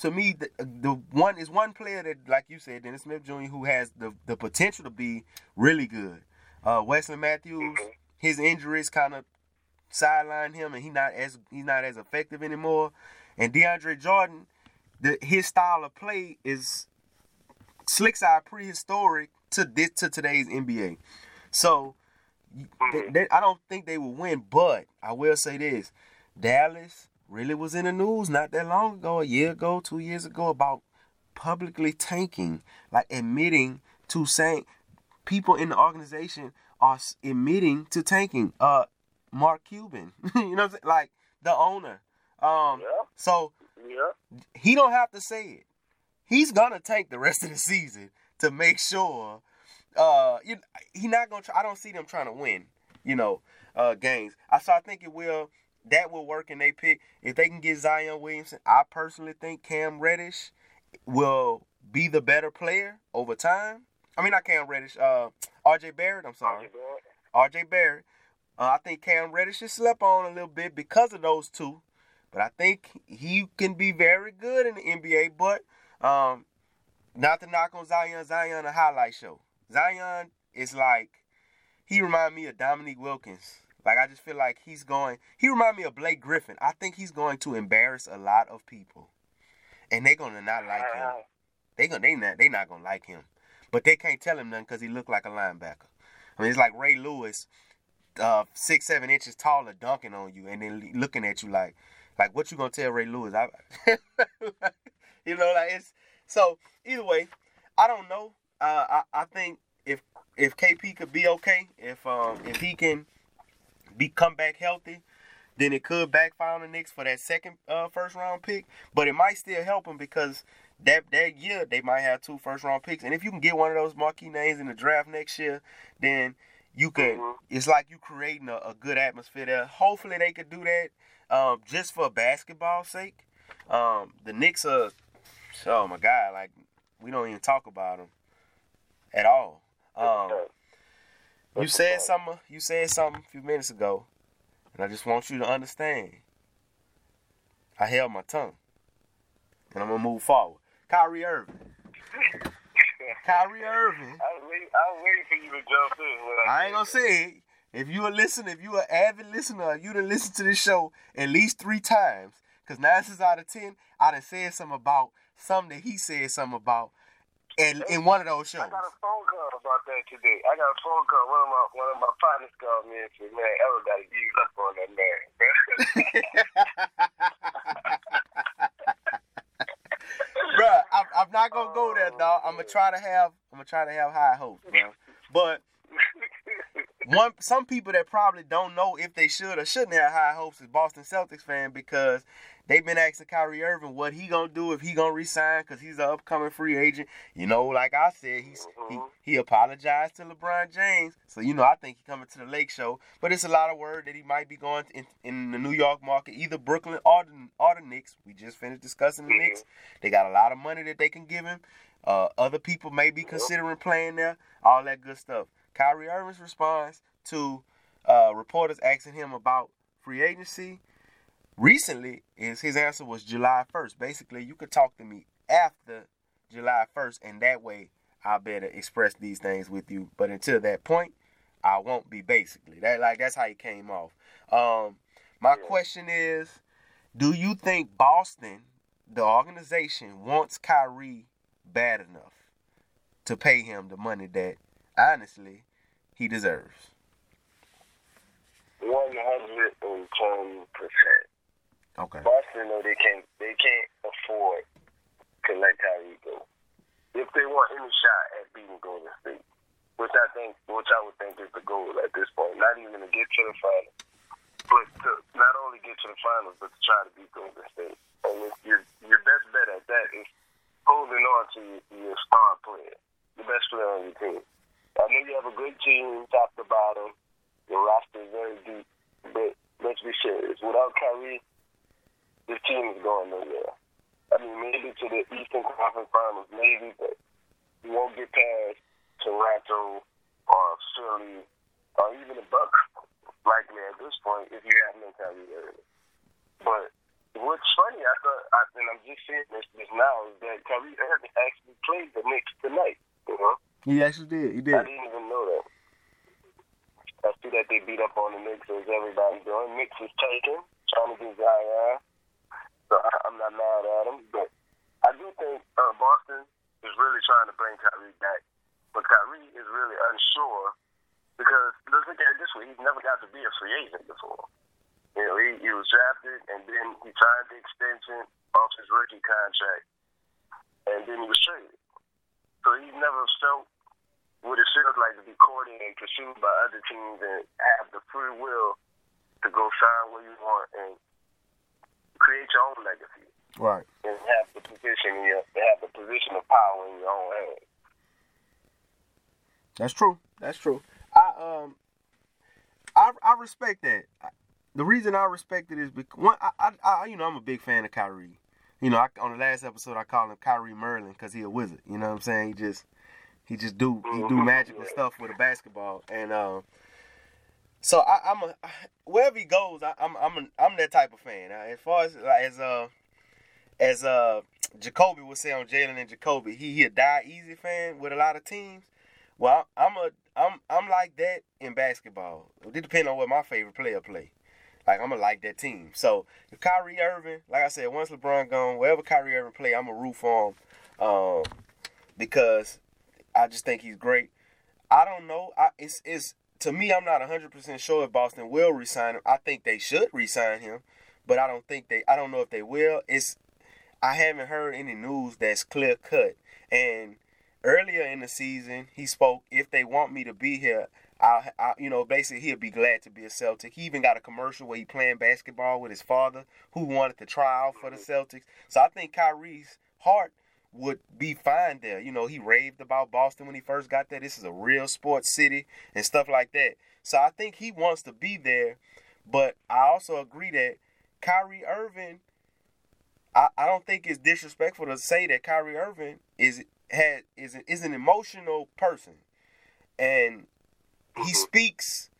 to me the, the one is one player that like you said Dennis Smith Jr. who has the the potential to be really good. Uh, Wesley Matthews, his injuries kind of sideline him and he not as he's not as effective anymore. And DeAndre Jordan, the his style of play is slick side prehistoric to this to today's NBA. So they, they, I don't think they will win, but I will say this: Dallas really was in the news not that long ago, a year ago, two years ago, about publicly tanking, like admitting to saying people in the organization are admitting to tanking. Uh, Mark Cuban, you know, I'm saying? like the owner. Um, yeah. so yeah. he don't have to say it he's gonna tank the rest of the season to make sure. Uh, you, he not gonna. Try, I don't see them trying to win. You know, uh, games. I so I think it will. That will work in they pick if they can get Zion Williamson. I personally think Cam Reddish will be the better player over time. I mean, not Cam Reddish. Uh, R.J. Barrett. I'm sorry. R.J. Barrett. Uh, I think Cam Reddish has slept on a little bit because of those two, but I think he can be very good in the NBA. But um, not to knock on Zion, Zion a highlight show. Zion is like he remind me of Dominique Wilkins. Like I just feel like he's going. He remind me of Blake Griffin. I think he's going to embarrass a lot of people, and they're gonna not like him. They gonna they not they not gonna like him, but they can't tell him nothing because he look like a linebacker. I mean, it's like Ray Lewis, uh, six seven inches taller, dunking on you, and then looking at you like, like what you gonna tell Ray Lewis? I, you know, like it's so either way, I don't know. Uh, I I think if if KP could be okay, if um if he can be come back healthy, then it could backfire on the Knicks for that second uh, first round pick. But it might still help him because that that year they might have two first round picks. And if you can get one of those marquee names in the draft next year, then you could. Mm-hmm. It's like you creating a, a, good atmosphere there. Hopefully they could do that um, just for basketball sake. Um, the Knicks are oh my god, like we don't even talk about them at all. Um, you said something. You said something a few minutes ago, and I just want you to understand. I held my tongue, and I'm gonna move forward. Kyrie Irving. Kyrie Irving. I was, waiting, I was waiting for you to jump in. I, I ain't gonna say it. If you a listener, if you an avid listener, you done listen to this show at least three times. Cause nine out of ten, I done said something about something that he said something about. In, in one of those shows. I got a phone call about that today. I got a phone call. One of my one of my partners called me and said, "Man, Ella got to use up on that man." Bruh, I'm, I'm not gonna go there, oh, dog. I'm gonna try to have I'm gonna try to have high hopes, bro. But one some people that probably don't know if they should or shouldn't have high hopes is Boston Celtics fan because they've been asking Kyrie Irving what he gonna do if he gonna resign because he's an upcoming free agent. You know, like I said, he's he he apologized to LeBron James, so you know I think he's coming to the Lake Show. But it's a lot of word that he might be going in, in the New York market, either Brooklyn or the, or the Knicks. We just finished discussing the Knicks. They got a lot of money that they can give him. Uh, other people may be considering playing there. All that good stuff. Kyrie Irving's response to uh, reporters asking him about free agency recently is his answer was July 1st. Basically, you could talk to me after July 1st, and that way I'll better express these things with you. But until that point, I won't be basically. That like that's how he came off. Um, my question is, do you think Boston, the organization, wants Kyrie bad enough to pay him the money that honestly he deserves? One hundred and ten percent. Okay. Boston know they can't they can't afford to let Kyrie go. If they want any shot at beating Golden State, which I think which I would think is the goal at this point, not even to get to the finals, but to not only get to the finals, but to try to beat Golden State. And your your best bet at that is holding on to your, your star player, the best player on your team. I know you have a good team, top to bottom. Your roster is very deep, but let's be serious. Without Kyrie, this team is going nowhere. I mean, maybe to the Eastern Conference Finals, maybe, but you won't get past Toronto or Philly or even the Bucks likely at this point if you have no Kyrie Irving. But what's funny, I thought, I, and I'm just saying this, this now, is that Kyrie Irving actually played the Knicks tonight. You know. He actually did. He did. I didn't even know that. I see that they beat up on the Knicks as everybody doing. Knicks is taken, trying to get Zion. So I, I'm not mad at him. But I do think uh, Boston is really trying to bring Kyrie back. But Kyrie is really unsure because let's look at it this way. He's never got to be a free agent before. You know, he, he was drafted and then he signed the extension off his rookie contract and then he was traded. So he's never felt what it feels like to be courted and pursued by other teams and have the free will to go sign where you want and create your own legacy. Right. And have the position in your have the position of power in your own hands. That's true. That's true. I um I I respect that. The reason I respect it is because one, I, I, I you know I'm a big fan of Kyrie. You know, I, on the last episode I called him Kyrie Merlin because he a wizard. You know what I'm saying? He just he just do he do magical stuff with a basketball, and um, so I, am a wherever he goes, I, am I'm I'm, a, I'm that type of fan. As far as as uh as uh Jacoby would say on Jalen and Jacoby, he he a die easy fan with a lot of teams. Well, I'm a I'm I'm like that in basketball. It depends on what my favorite player play. Like I'm gonna like that team. So if Kyrie Irving, like I said, once LeBron gone, wherever Kyrie Irving play, I'm a root for him. Um, because I just think he's great. I don't know. I, it's it's to me. I'm not 100 percent sure if Boston will resign him. I think they should resign him, but I don't think they. I don't know if they will. It's I haven't heard any news that's clear cut. And earlier in the season, he spoke. If they want me to be here, I, I, you know, basically he'll be glad to be a Celtic. He even got a commercial where he playing basketball with his father, who wanted to try out for the Celtics. So I think Kyrie's heart would be fine there. You know, he raved about Boston when he first got there. This is a real sports city and stuff like that. So I think he wants to be there. But I also agree that Kyrie Irving, I, I don't think it's disrespectful to say that Kyrie Irving is had is is an emotional person, and he mm-hmm. speaks.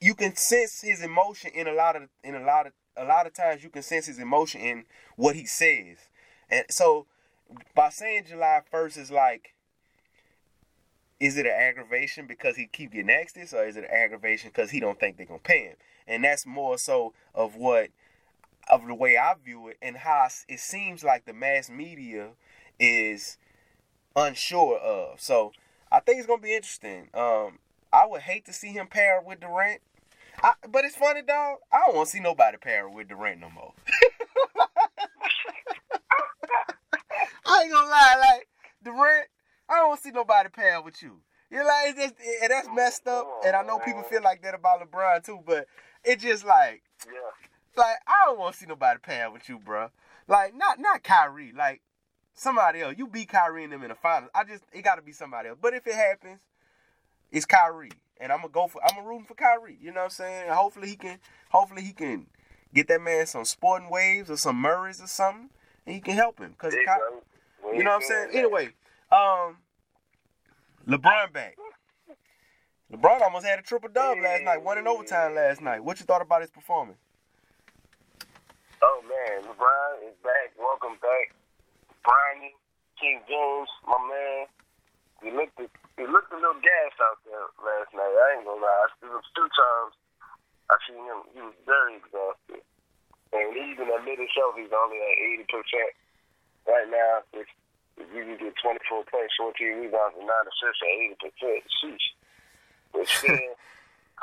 You can sense his emotion in a lot of in a lot of a lot of times. You can sense his emotion in what he says, and so by saying July 1st is like, is it an aggravation because he keep getting asked this, or is it an aggravation because he don't think they're gonna pay him? And that's more so of what, of the way I view it, and how it seems like the mass media is unsure of. So I think it's gonna be interesting. Um, I would hate to see him pair with Durant. I, but it's funny, dog. I don't want to see nobody pair with Durant no more. I ain't gonna lie, like Durant, I don't see nobody pair with you. You know, like it's just, and that's messed up. And I know people feel like that about LeBron too, but it just like, Yeah. like I don't want to see nobody pair with you, bro. Like not not Kyrie, like somebody else. You beat Kyrie and them in the finals. I just it got to be somebody else. But if it happens, it's Kyrie, and I'm gonna go for I'm gonna rooting for Kyrie. You know what I'm saying? Hopefully he can. Hopefully he can get that man some sporting waves or some Murrays or something, and he can help him. Cause Ky- You know what I'm saying? Anyway, um, LeBron back. LeBron almost had a triple dub last night, one in overtime last night. What you thought about his performance? Oh man, LeBron is back. Welcome back, Bronny, King James, my man. He looked a, he looked a little gassed out there last night. I ain't gonna lie. It was two times I seen him. He was very exhausted, and he even admitted himself he's only at eighty percent right now. If, if you can get twenty four points, fourteen rebounds, and nine assists at eighty percent, sheesh. But still,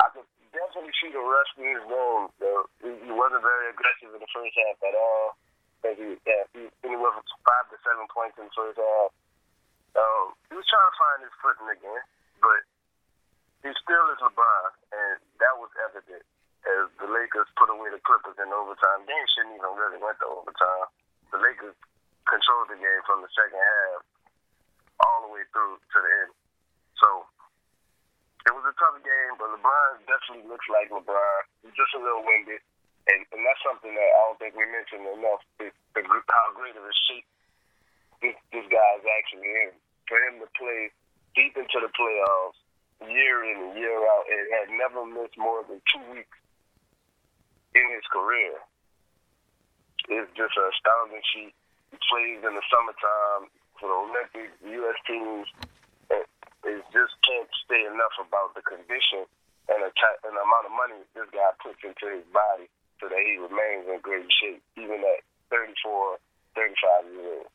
I could definitely see the rust in his game. Though he, wasn't very aggressive in the first half at all. I think he, yeah, he anywhere from five to seven points in the first half. Um, he was trying to find his footing again, but he still is LeBron, and that was evident as the Lakers put away the Clippers in overtime. Game shouldn't even really went to overtime. The Lakers controlled the game from the second half all the way through to the end. So it was a tough game, but LeBron definitely looks like LeBron. He's just a little winded, and, and that's something that I don't think we mentioned enough. The, gr- how great of a shape this, this guy is actually in. For him to play deep into the playoffs, year in and year out, and had never missed more than two weeks in his career, is just an astounding feat. Plays in the summertime for the Olympics, U.S. teams. It just can't say enough about the condition and the, ti- and the amount of money this guy puts into his body so that he remains in great shape, even at 34, 35 years old.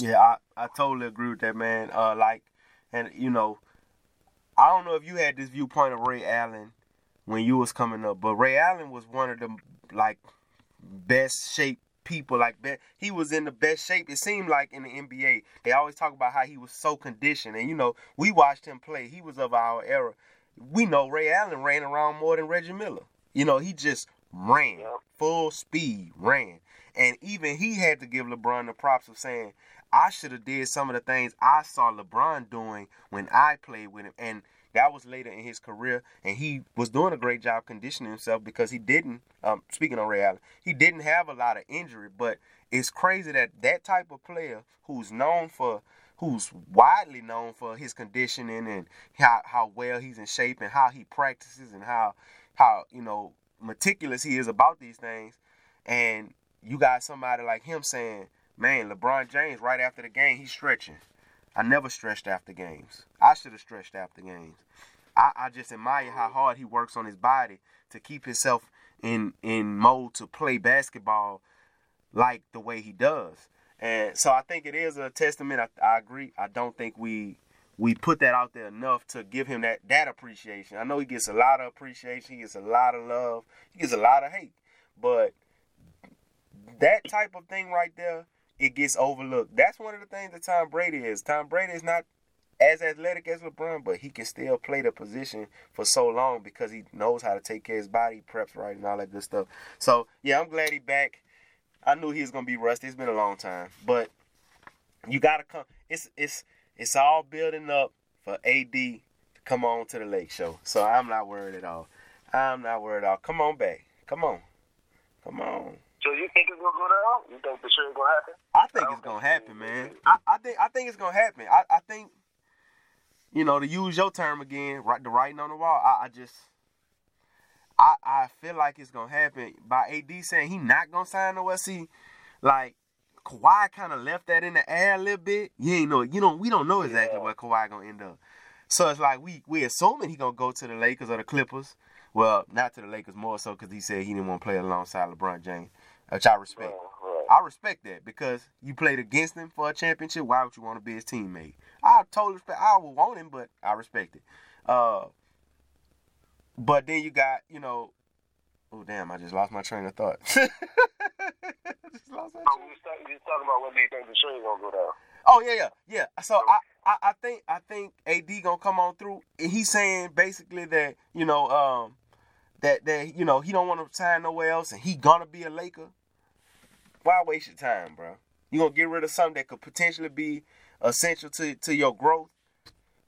Yeah, I, I totally agree with that, man. Uh, like, and you know, I don't know if you had this viewpoint of Ray Allen when you was coming up, but Ray Allen was one of the like best shape people. Like, be, he was in the best shape. It seemed like in the NBA, they always talk about how he was so conditioned, and you know, we watched him play. He was of our era. We know Ray Allen ran around more than Reggie Miller. You know, he just ran full speed, ran, and even he had to give LeBron the props of saying. I should have did some of the things I saw LeBron doing when I played with him, and that was later in his career, and he was doing a great job conditioning himself because he didn't. Um, speaking on Ray Allen, he didn't have a lot of injury, but it's crazy that that type of player who's known for, who's widely known for his conditioning and how how well he's in shape and how he practices and how how you know meticulous he is about these things, and you got somebody like him saying man, LeBron James right after the game, he's stretching. I never stretched after games. I should have stretched after games. I, I just admire how hard he works on his body to keep himself in in mode to play basketball like the way he does. And so I think it is a testament. I, I agree. I don't think we we put that out there enough to give him that that appreciation. I know he gets a lot of appreciation. He gets a lot of love. He gets a lot of hate. But that type of thing right there, it gets overlooked. That's one of the things that Tom Brady is. Tom Brady is not as athletic as LeBron, but he can still play the position for so long because he knows how to take care of his body, preps right, and all that good stuff. So yeah, I'm glad he back. I knew he was gonna be rusty. It's been a long time, but you gotta come. It's it's it's all building up for AD to come on to the Lake Show. So I'm not worried at all. I'm not worried at all. Come on back. Come on. Come on. So you think it's gonna go down? You think for sure it's gonna happen? I think it's gonna happen, man. I, I think I think it's gonna happen. I, I think, you know, to use your term again, right the writing on the wall. I, I just I I feel like it's gonna happen by AD saying he not gonna sign no SC. Like Kawhi kind of left that in the air a little bit. You ain't know, you know, we don't know exactly Yeah. where Kawhi gonna end up. So it's like we we assuming he gonna go to the Lakers or the Clippers. Well, not to the Lakers more so because he said he didn't want to play alongside LeBron James, which I respect. Right, right. I respect that because you played against him for a championship. Why would you want to be his teammate? I totally respect. I would want him, but I respect it. Uh, but then you got, you know, oh damn, I just lost my train of thought. just lost my train. Oh, you talking about when do you think the train gonna go down? Oh yeah, yeah, yeah. So I, I, I think I think AD gonna come on through. He's saying basically that you know um that that you know he don't want to sign nowhere else and he gonna be a Laker. Why waste your time, bro? You gonna get rid of something that could potentially be essential to to your growth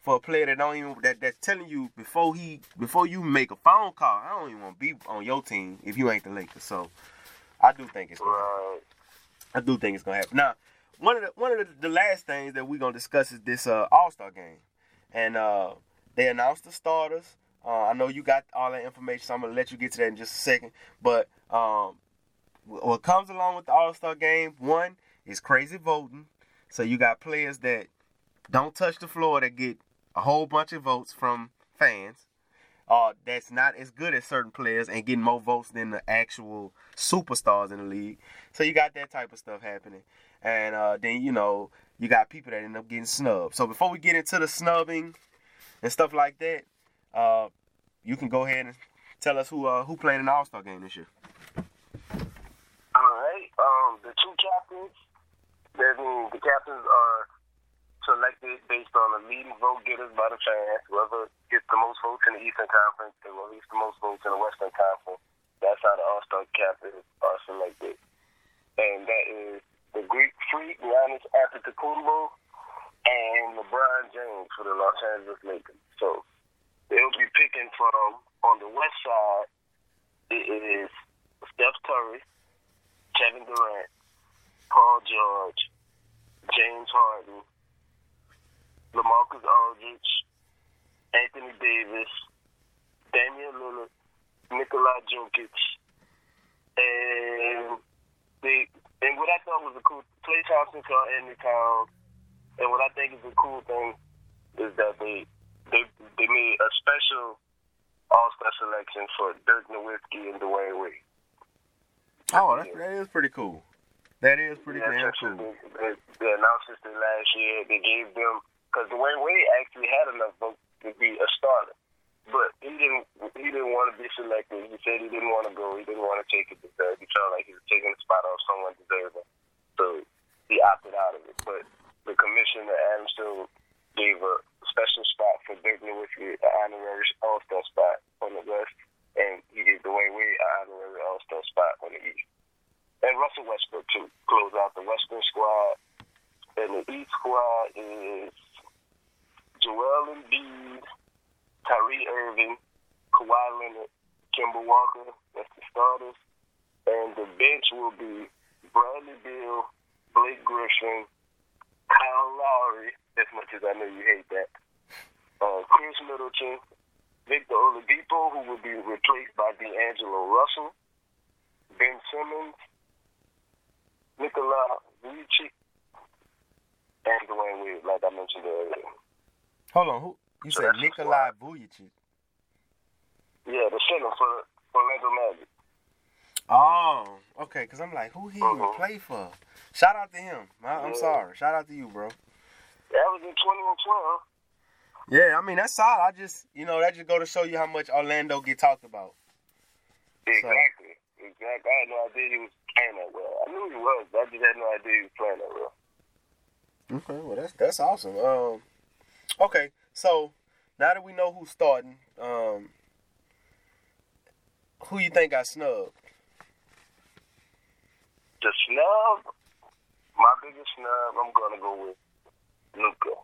for a player that don't even that that's telling you before he before you make a phone call. I don't even want to be on your team if you ain't the Lakers. So I do think it's gonna happen. I do think it's gonna happen. Now one of the one of the, the last things that we're gonna discuss is this uh, All Star game, and uh, they announced the starters. Uh, I know you got all that information, so I'm gonna let you get to that in just a second. But um, what comes along with the All Star game, one is crazy voting. So you got players that don't touch the floor that get a whole bunch of votes from fans. Uh, that's not as good as certain players and getting more votes than the actual superstars in the league. So you got that type of stuff happening and uh, then you know you got people that end up getting snubbed. So before we get into the snubbing and stuff like that, uh, you can go ahead and tell us who uh, who played in the All Star game this year. All right, um, the two captains. The captains are selected based on the leading vote getters by the fans. Whoever gets the most votes in the Eastern Conference, they will release the most votes in the Western Conference. That's how the All Star captains are selected, and that is the Greek Freak, Giannis Antetokounmpo, and LeBron James for the Los Angeles Lakers. So they'll be picking from on the west side. It is Steph Curry, Kevin Durant, Paul George, James Harden, LaMarcus Aldridge, Anthony Davis, Damian Lillard, Nikola Jokic, and they and what I thought was a cool Klay Thompson Karl-Anthony Towns, and what I think is a cool thing is that they they they made a special All Star selection for Dirk Nowitzki and Dwyane Wade. Oh, that, that is pretty cool. That is pretty yeah, cool. They, they announced this last year. They gave them because Dwyane Wade actually had enough votes to be a starter. But he didn't. He didn't want to be selected. He said he didn't want to go. He didn't want to take it because he felt like he was taking the spot off someone deserving. So he opted out of it. But the commissioner Adam still gave a special spot for Dirk Nowitzki, an honorary All Star spot on the West, and he gave Dwyane Wade an honorary All Star spot on the East. And Russell Westbrook too close out the Western squad. And the East squad is Joel Embiid. Kyrie Irving, Kawhi Leonard, Kemba Walker. That's the starters. And the bench will be Bradley Beal, Blake Griffin, Kyle Lowry, as much as I know you hate that, uh, Khris Middleton, Victor Oladipo, who will be replaced by D'Angelo Russell, Ben Simmons, Nikola Vucevic, and Dwyane Wade, like I mentioned earlier. Hold on, who you so said Nikolai Vucevic. Yeah, the center for Orlando Magic. Oh, okay. Cause I'm like, who he mm-hmm. even play for? Shout out to him. I, am yeah. sorry. Shout out to you, bro. That was in 2012. Yeah, I mean that's solid. I just, you know, that just go to show you how much Orlando get talked about. Exactly. So. Exactly. I had no idea he was playing that well. I knew he was, but I just had no idea he was playing that well. Okay, well that's that's awesome. Um, okay, so now that we know who's starting, um, who you think got snubbed? The snub, my biggest snub, I'm gonna go with Luka.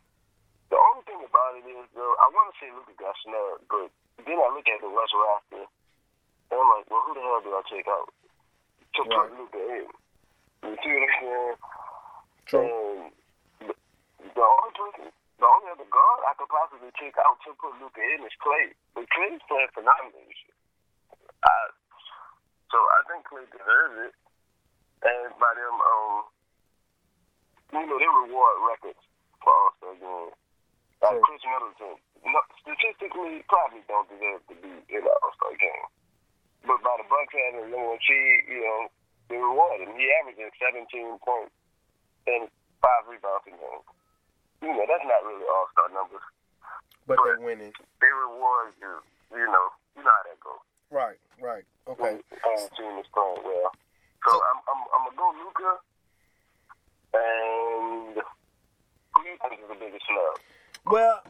The only thing about it is, though, I want to say Luka got snubbed, but then I look at the rest roster, and I'm like, well, who the hell did I take out to right. put Luka in? You see what I'm saying? True. And the, the only person the only other guard I could possibly take out to put Luka in is Klay. But Klay's playing phenomenally. I, so I think Klay deserves it. And by them, um, you know, they reward records for All Star games. Like Khris Middleton, statistically, probably don't deserve to be in the All Star game. But by the Bucks having number one seed, you know, they reward him. He averaging 17 points and five rebounds a game. you know, that's not really all star numbers. But, But- they're winning. They reward you, you know, you know how that goes. Right, right. Okay. When the team is playing well. So, So- I'm, I'm, I'm gonna go Luka. And who do you think is the biggest snub? Well,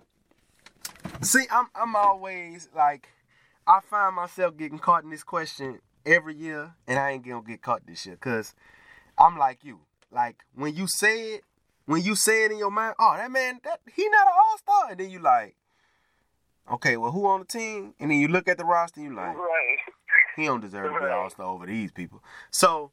see, I'm I'm always like, I find myself getting caught in this question every year, and I ain't gonna get caught this year, cause I'm like you. Like when you say it, when you say it in your mind, oh that man, that he not an all star, and then you like, okay, well who on the team? And then you look at the roster, and you like, Right. he don't deserve to be all star over these people. So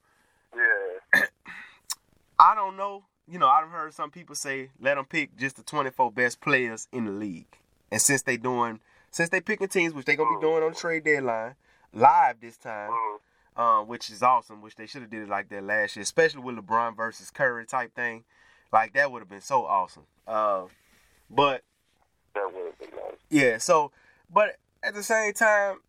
Yeah. I don't know. You know, I've heard some people say let them pick just the 24 best players in the league. And since they doing, since they picking teams, which they gonna be doing on the trade deadline, live this time, Mm. um, which is awesome. Which they should have did it like that last year, especially with LeBron versus Curry type thing. Like that would have been so awesome. Uh, but That would have been nice. yeah, so but at the same time,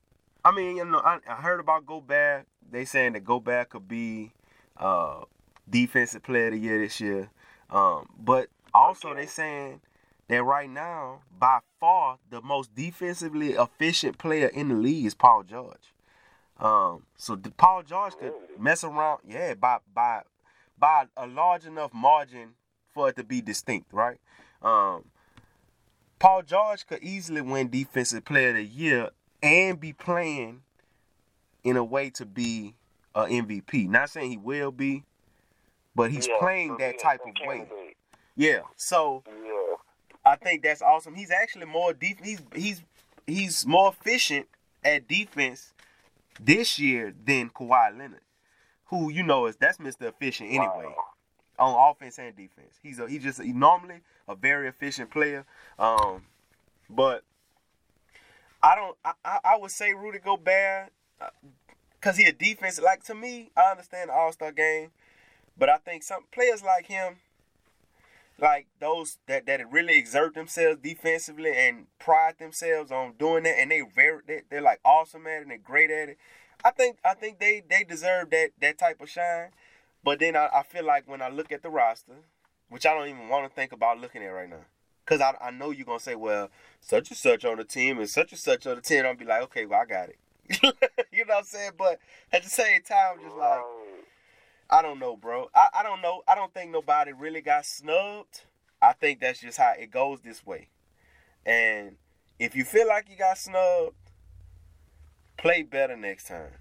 I mean, you know, I, I heard about Gobert. They saying that Gobert could be uh defensive player of the year this year. Um, but also they saying that right now, by far, the most defensively efficient player in the league is Paul George. Um, so the, Paul George could mess around, yeah, by by by a large enough margin for it to be distinct, right? Um, Paul George could easily win Defensive Player of the Year and be playing in a way to be a MVP. Not saying he will be, but he's Yeah, playing that type of way. Yeah. So Yeah. I think that's awesome. He's actually more deep. He's he's he's more efficient at defense this year than Kawhi Leonard, who you know is that's Mr. Efficient anyway Wow. on offense and defense. He's a, he's just he normally a very efficient player. Um, but I don't. I, I, I would say Rudy Gobert because he a defense. Like to me, I understand the All Star game, but I think some players like him, like those that that really exert themselves defensively and pride themselves on doing that, and they very they, they're like awesome at it and they're great at it. I think I think they they deserve that that type of shine. But then I, I feel like when I look at the roster, which I don't even want to think about looking at right now, because I, I know you're gonna say, well, such and such on the team and such and such on the team. I'll be like, okay, well I got it. you know what I'm saying? But at the same time, just like. I don't know, bro. I, I don't know. I don't think nobody really got snubbed. I think that's just how it goes this way. And if you feel like you got snubbed, play better next time.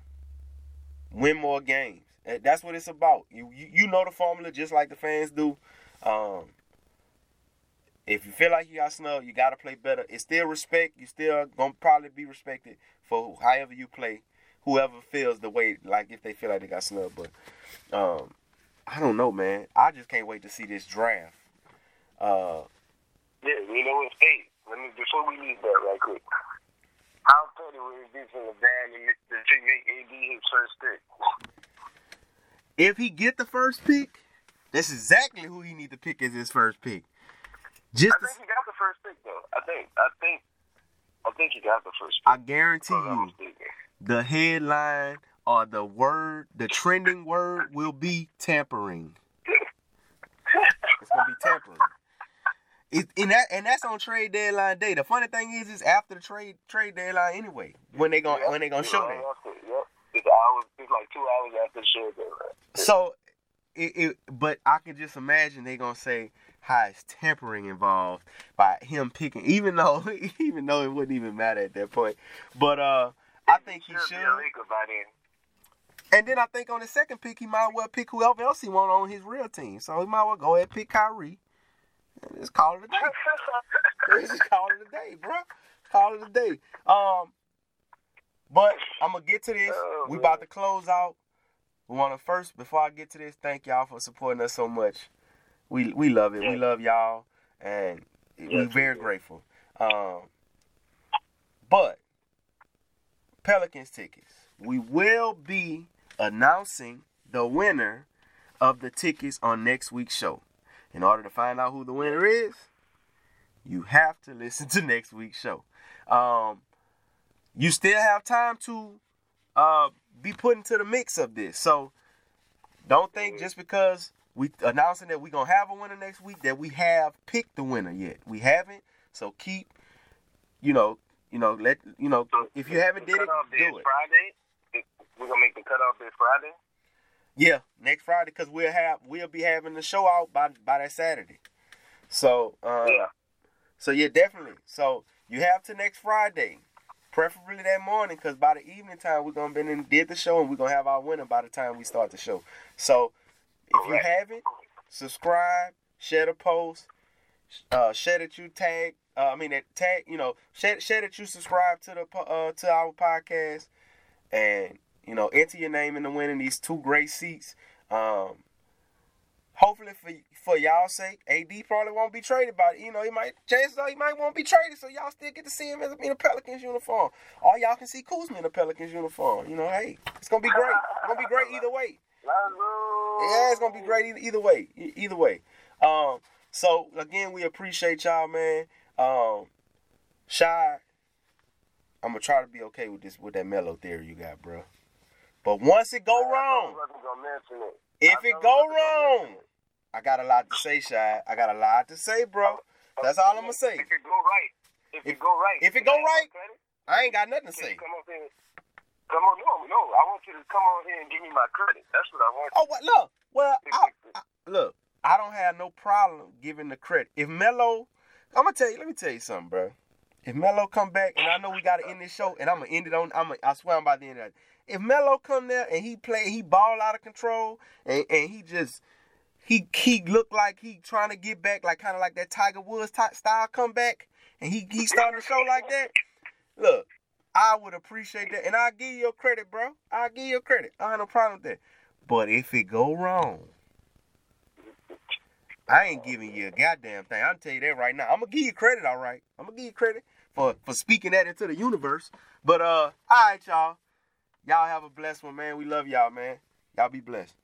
Win more games. Eh, That's what it's about. You you, you know the formula just like the fans do. Um, if you feel like you got snubbed, you gotta play better. It's still respect. You still gonna probably be respected for however you play. Whoever feels the way, like if they feel like they got snubbed, but um, I don't know, man. I just can't wait to see this draft. Uh, Yeah, you know what? Hey, let me before we leave that right quick. How petty would it be for LeBron to make, to make AD his first pick? if he get the first pick, that's exactly who he need to pick as his first pick. Just, I think he got the first pick though. I think. I think. I think he got the first pick. I guarantee if I'm not you, the headline or the word, the trending word will be tampering. It's gonna be tampering. It, and that and that's on trade deadline day. The funny thing is, is after the trade trade deadline anyway. When they gonna Yep, when they gonna show that. Yep. It's hours. It's like two hours after the show. Right? So, it, it, but I can just imagine they gonna say how it's tampering involved by him picking, even though even though it wouldn't even matter at that point. But uh, I think he should. Laker by then. And then I think on the second pick, he might well pick whoever else he want on his real team. So he might well go ahead and pick Kyrie. And just call it a day. just call it a day, bro. Call it a day. Um, but I'm gonna get to this. Oh, we about to close out. We want to first, before I get to this, thank y'all for supporting us so much. We we love it. We love y'all, and we're very grateful. Um, but Pelicans tickets. We will be announcing the winner of the tickets on next week's show. In order to find out who the winner is, you have to listen to next week's show. Um, you still have time to uh, be put into the mix of this. So don't think just because we announcing that we're gonna have a winner next week. That we have picked the winner yet. We haven't. So keep, you know, you know, let you know if you haven't did it, do it. Friday. We're gonna make the cutoff this Friday. Yeah, next Friday because we'll have we'll be having the show out by by that Saturday. So uh, yeah. so yeah, definitely. So you have to next Friday, preferably that morning, because by the evening time we're gonna be in did the show and we're gonna have our winner by the time we start the show. So if you haven't, subscribe, share the post, uh, share that you tag. Uh, I mean that tag. You know, share, share that you subscribe to the uh, to our podcast, and you know enter your name in the winning these two great seats. Um, hopefully for for y'all sake, AD probably won't be traded. But you know he might chances are he might won't be traded, so y'all still get to see him in a Pelicans uniform. All y'all can see Kuzma in a Pelicans uniform. You know, hey, it's gonna be great. It's gonna be great either way. Yeah, it's gonna be great either, way. Either way. Um. So again, we appreciate y'all, man. Um. Shy. I'm gonna try to be okay with this with that Melo theory you got, bro. But once it go wrong, I wasn't gonna mention it. if it go I wasn't gonna wrong. I got a lot to say, Shy. I got a lot to say, bro. Oh, oh, That's all I'm gonna say. If it go right, if, If- it go right, if it go right, I ain't got nothing to say. Come here. Come on, no, no. I want you to come on here and give me my credit. That's what I want. Oh, what? Look. Well, I, I, look. I don't have no problem giving the credit. If Melo, I'm gonna tell you. Let me tell you something, bro. If Melo come back, and I know we gotta end this show, and I'm gonna end it on. I'm. Gonna, I swear I'm about to end it. If Melo come there and he play, he ball out of control, and, and he just he he look like he trying to get back, like kind of like that Tiger Woods type style comeback, and he he starting to show like that. Look, I would appreciate that, and I'll give you credit, bro. I'll give you credit. I have no problem with that. But if it go wrong, I ain't giving you a goddamn thing. I'll tell you that right now. I'm gonna give you credit, all right. I'm gonna give you credit for for speaking that into the universe. But uh, all right, y'all. Y'all have a blessed one, man. We love y'all, man. Y'all be blessed.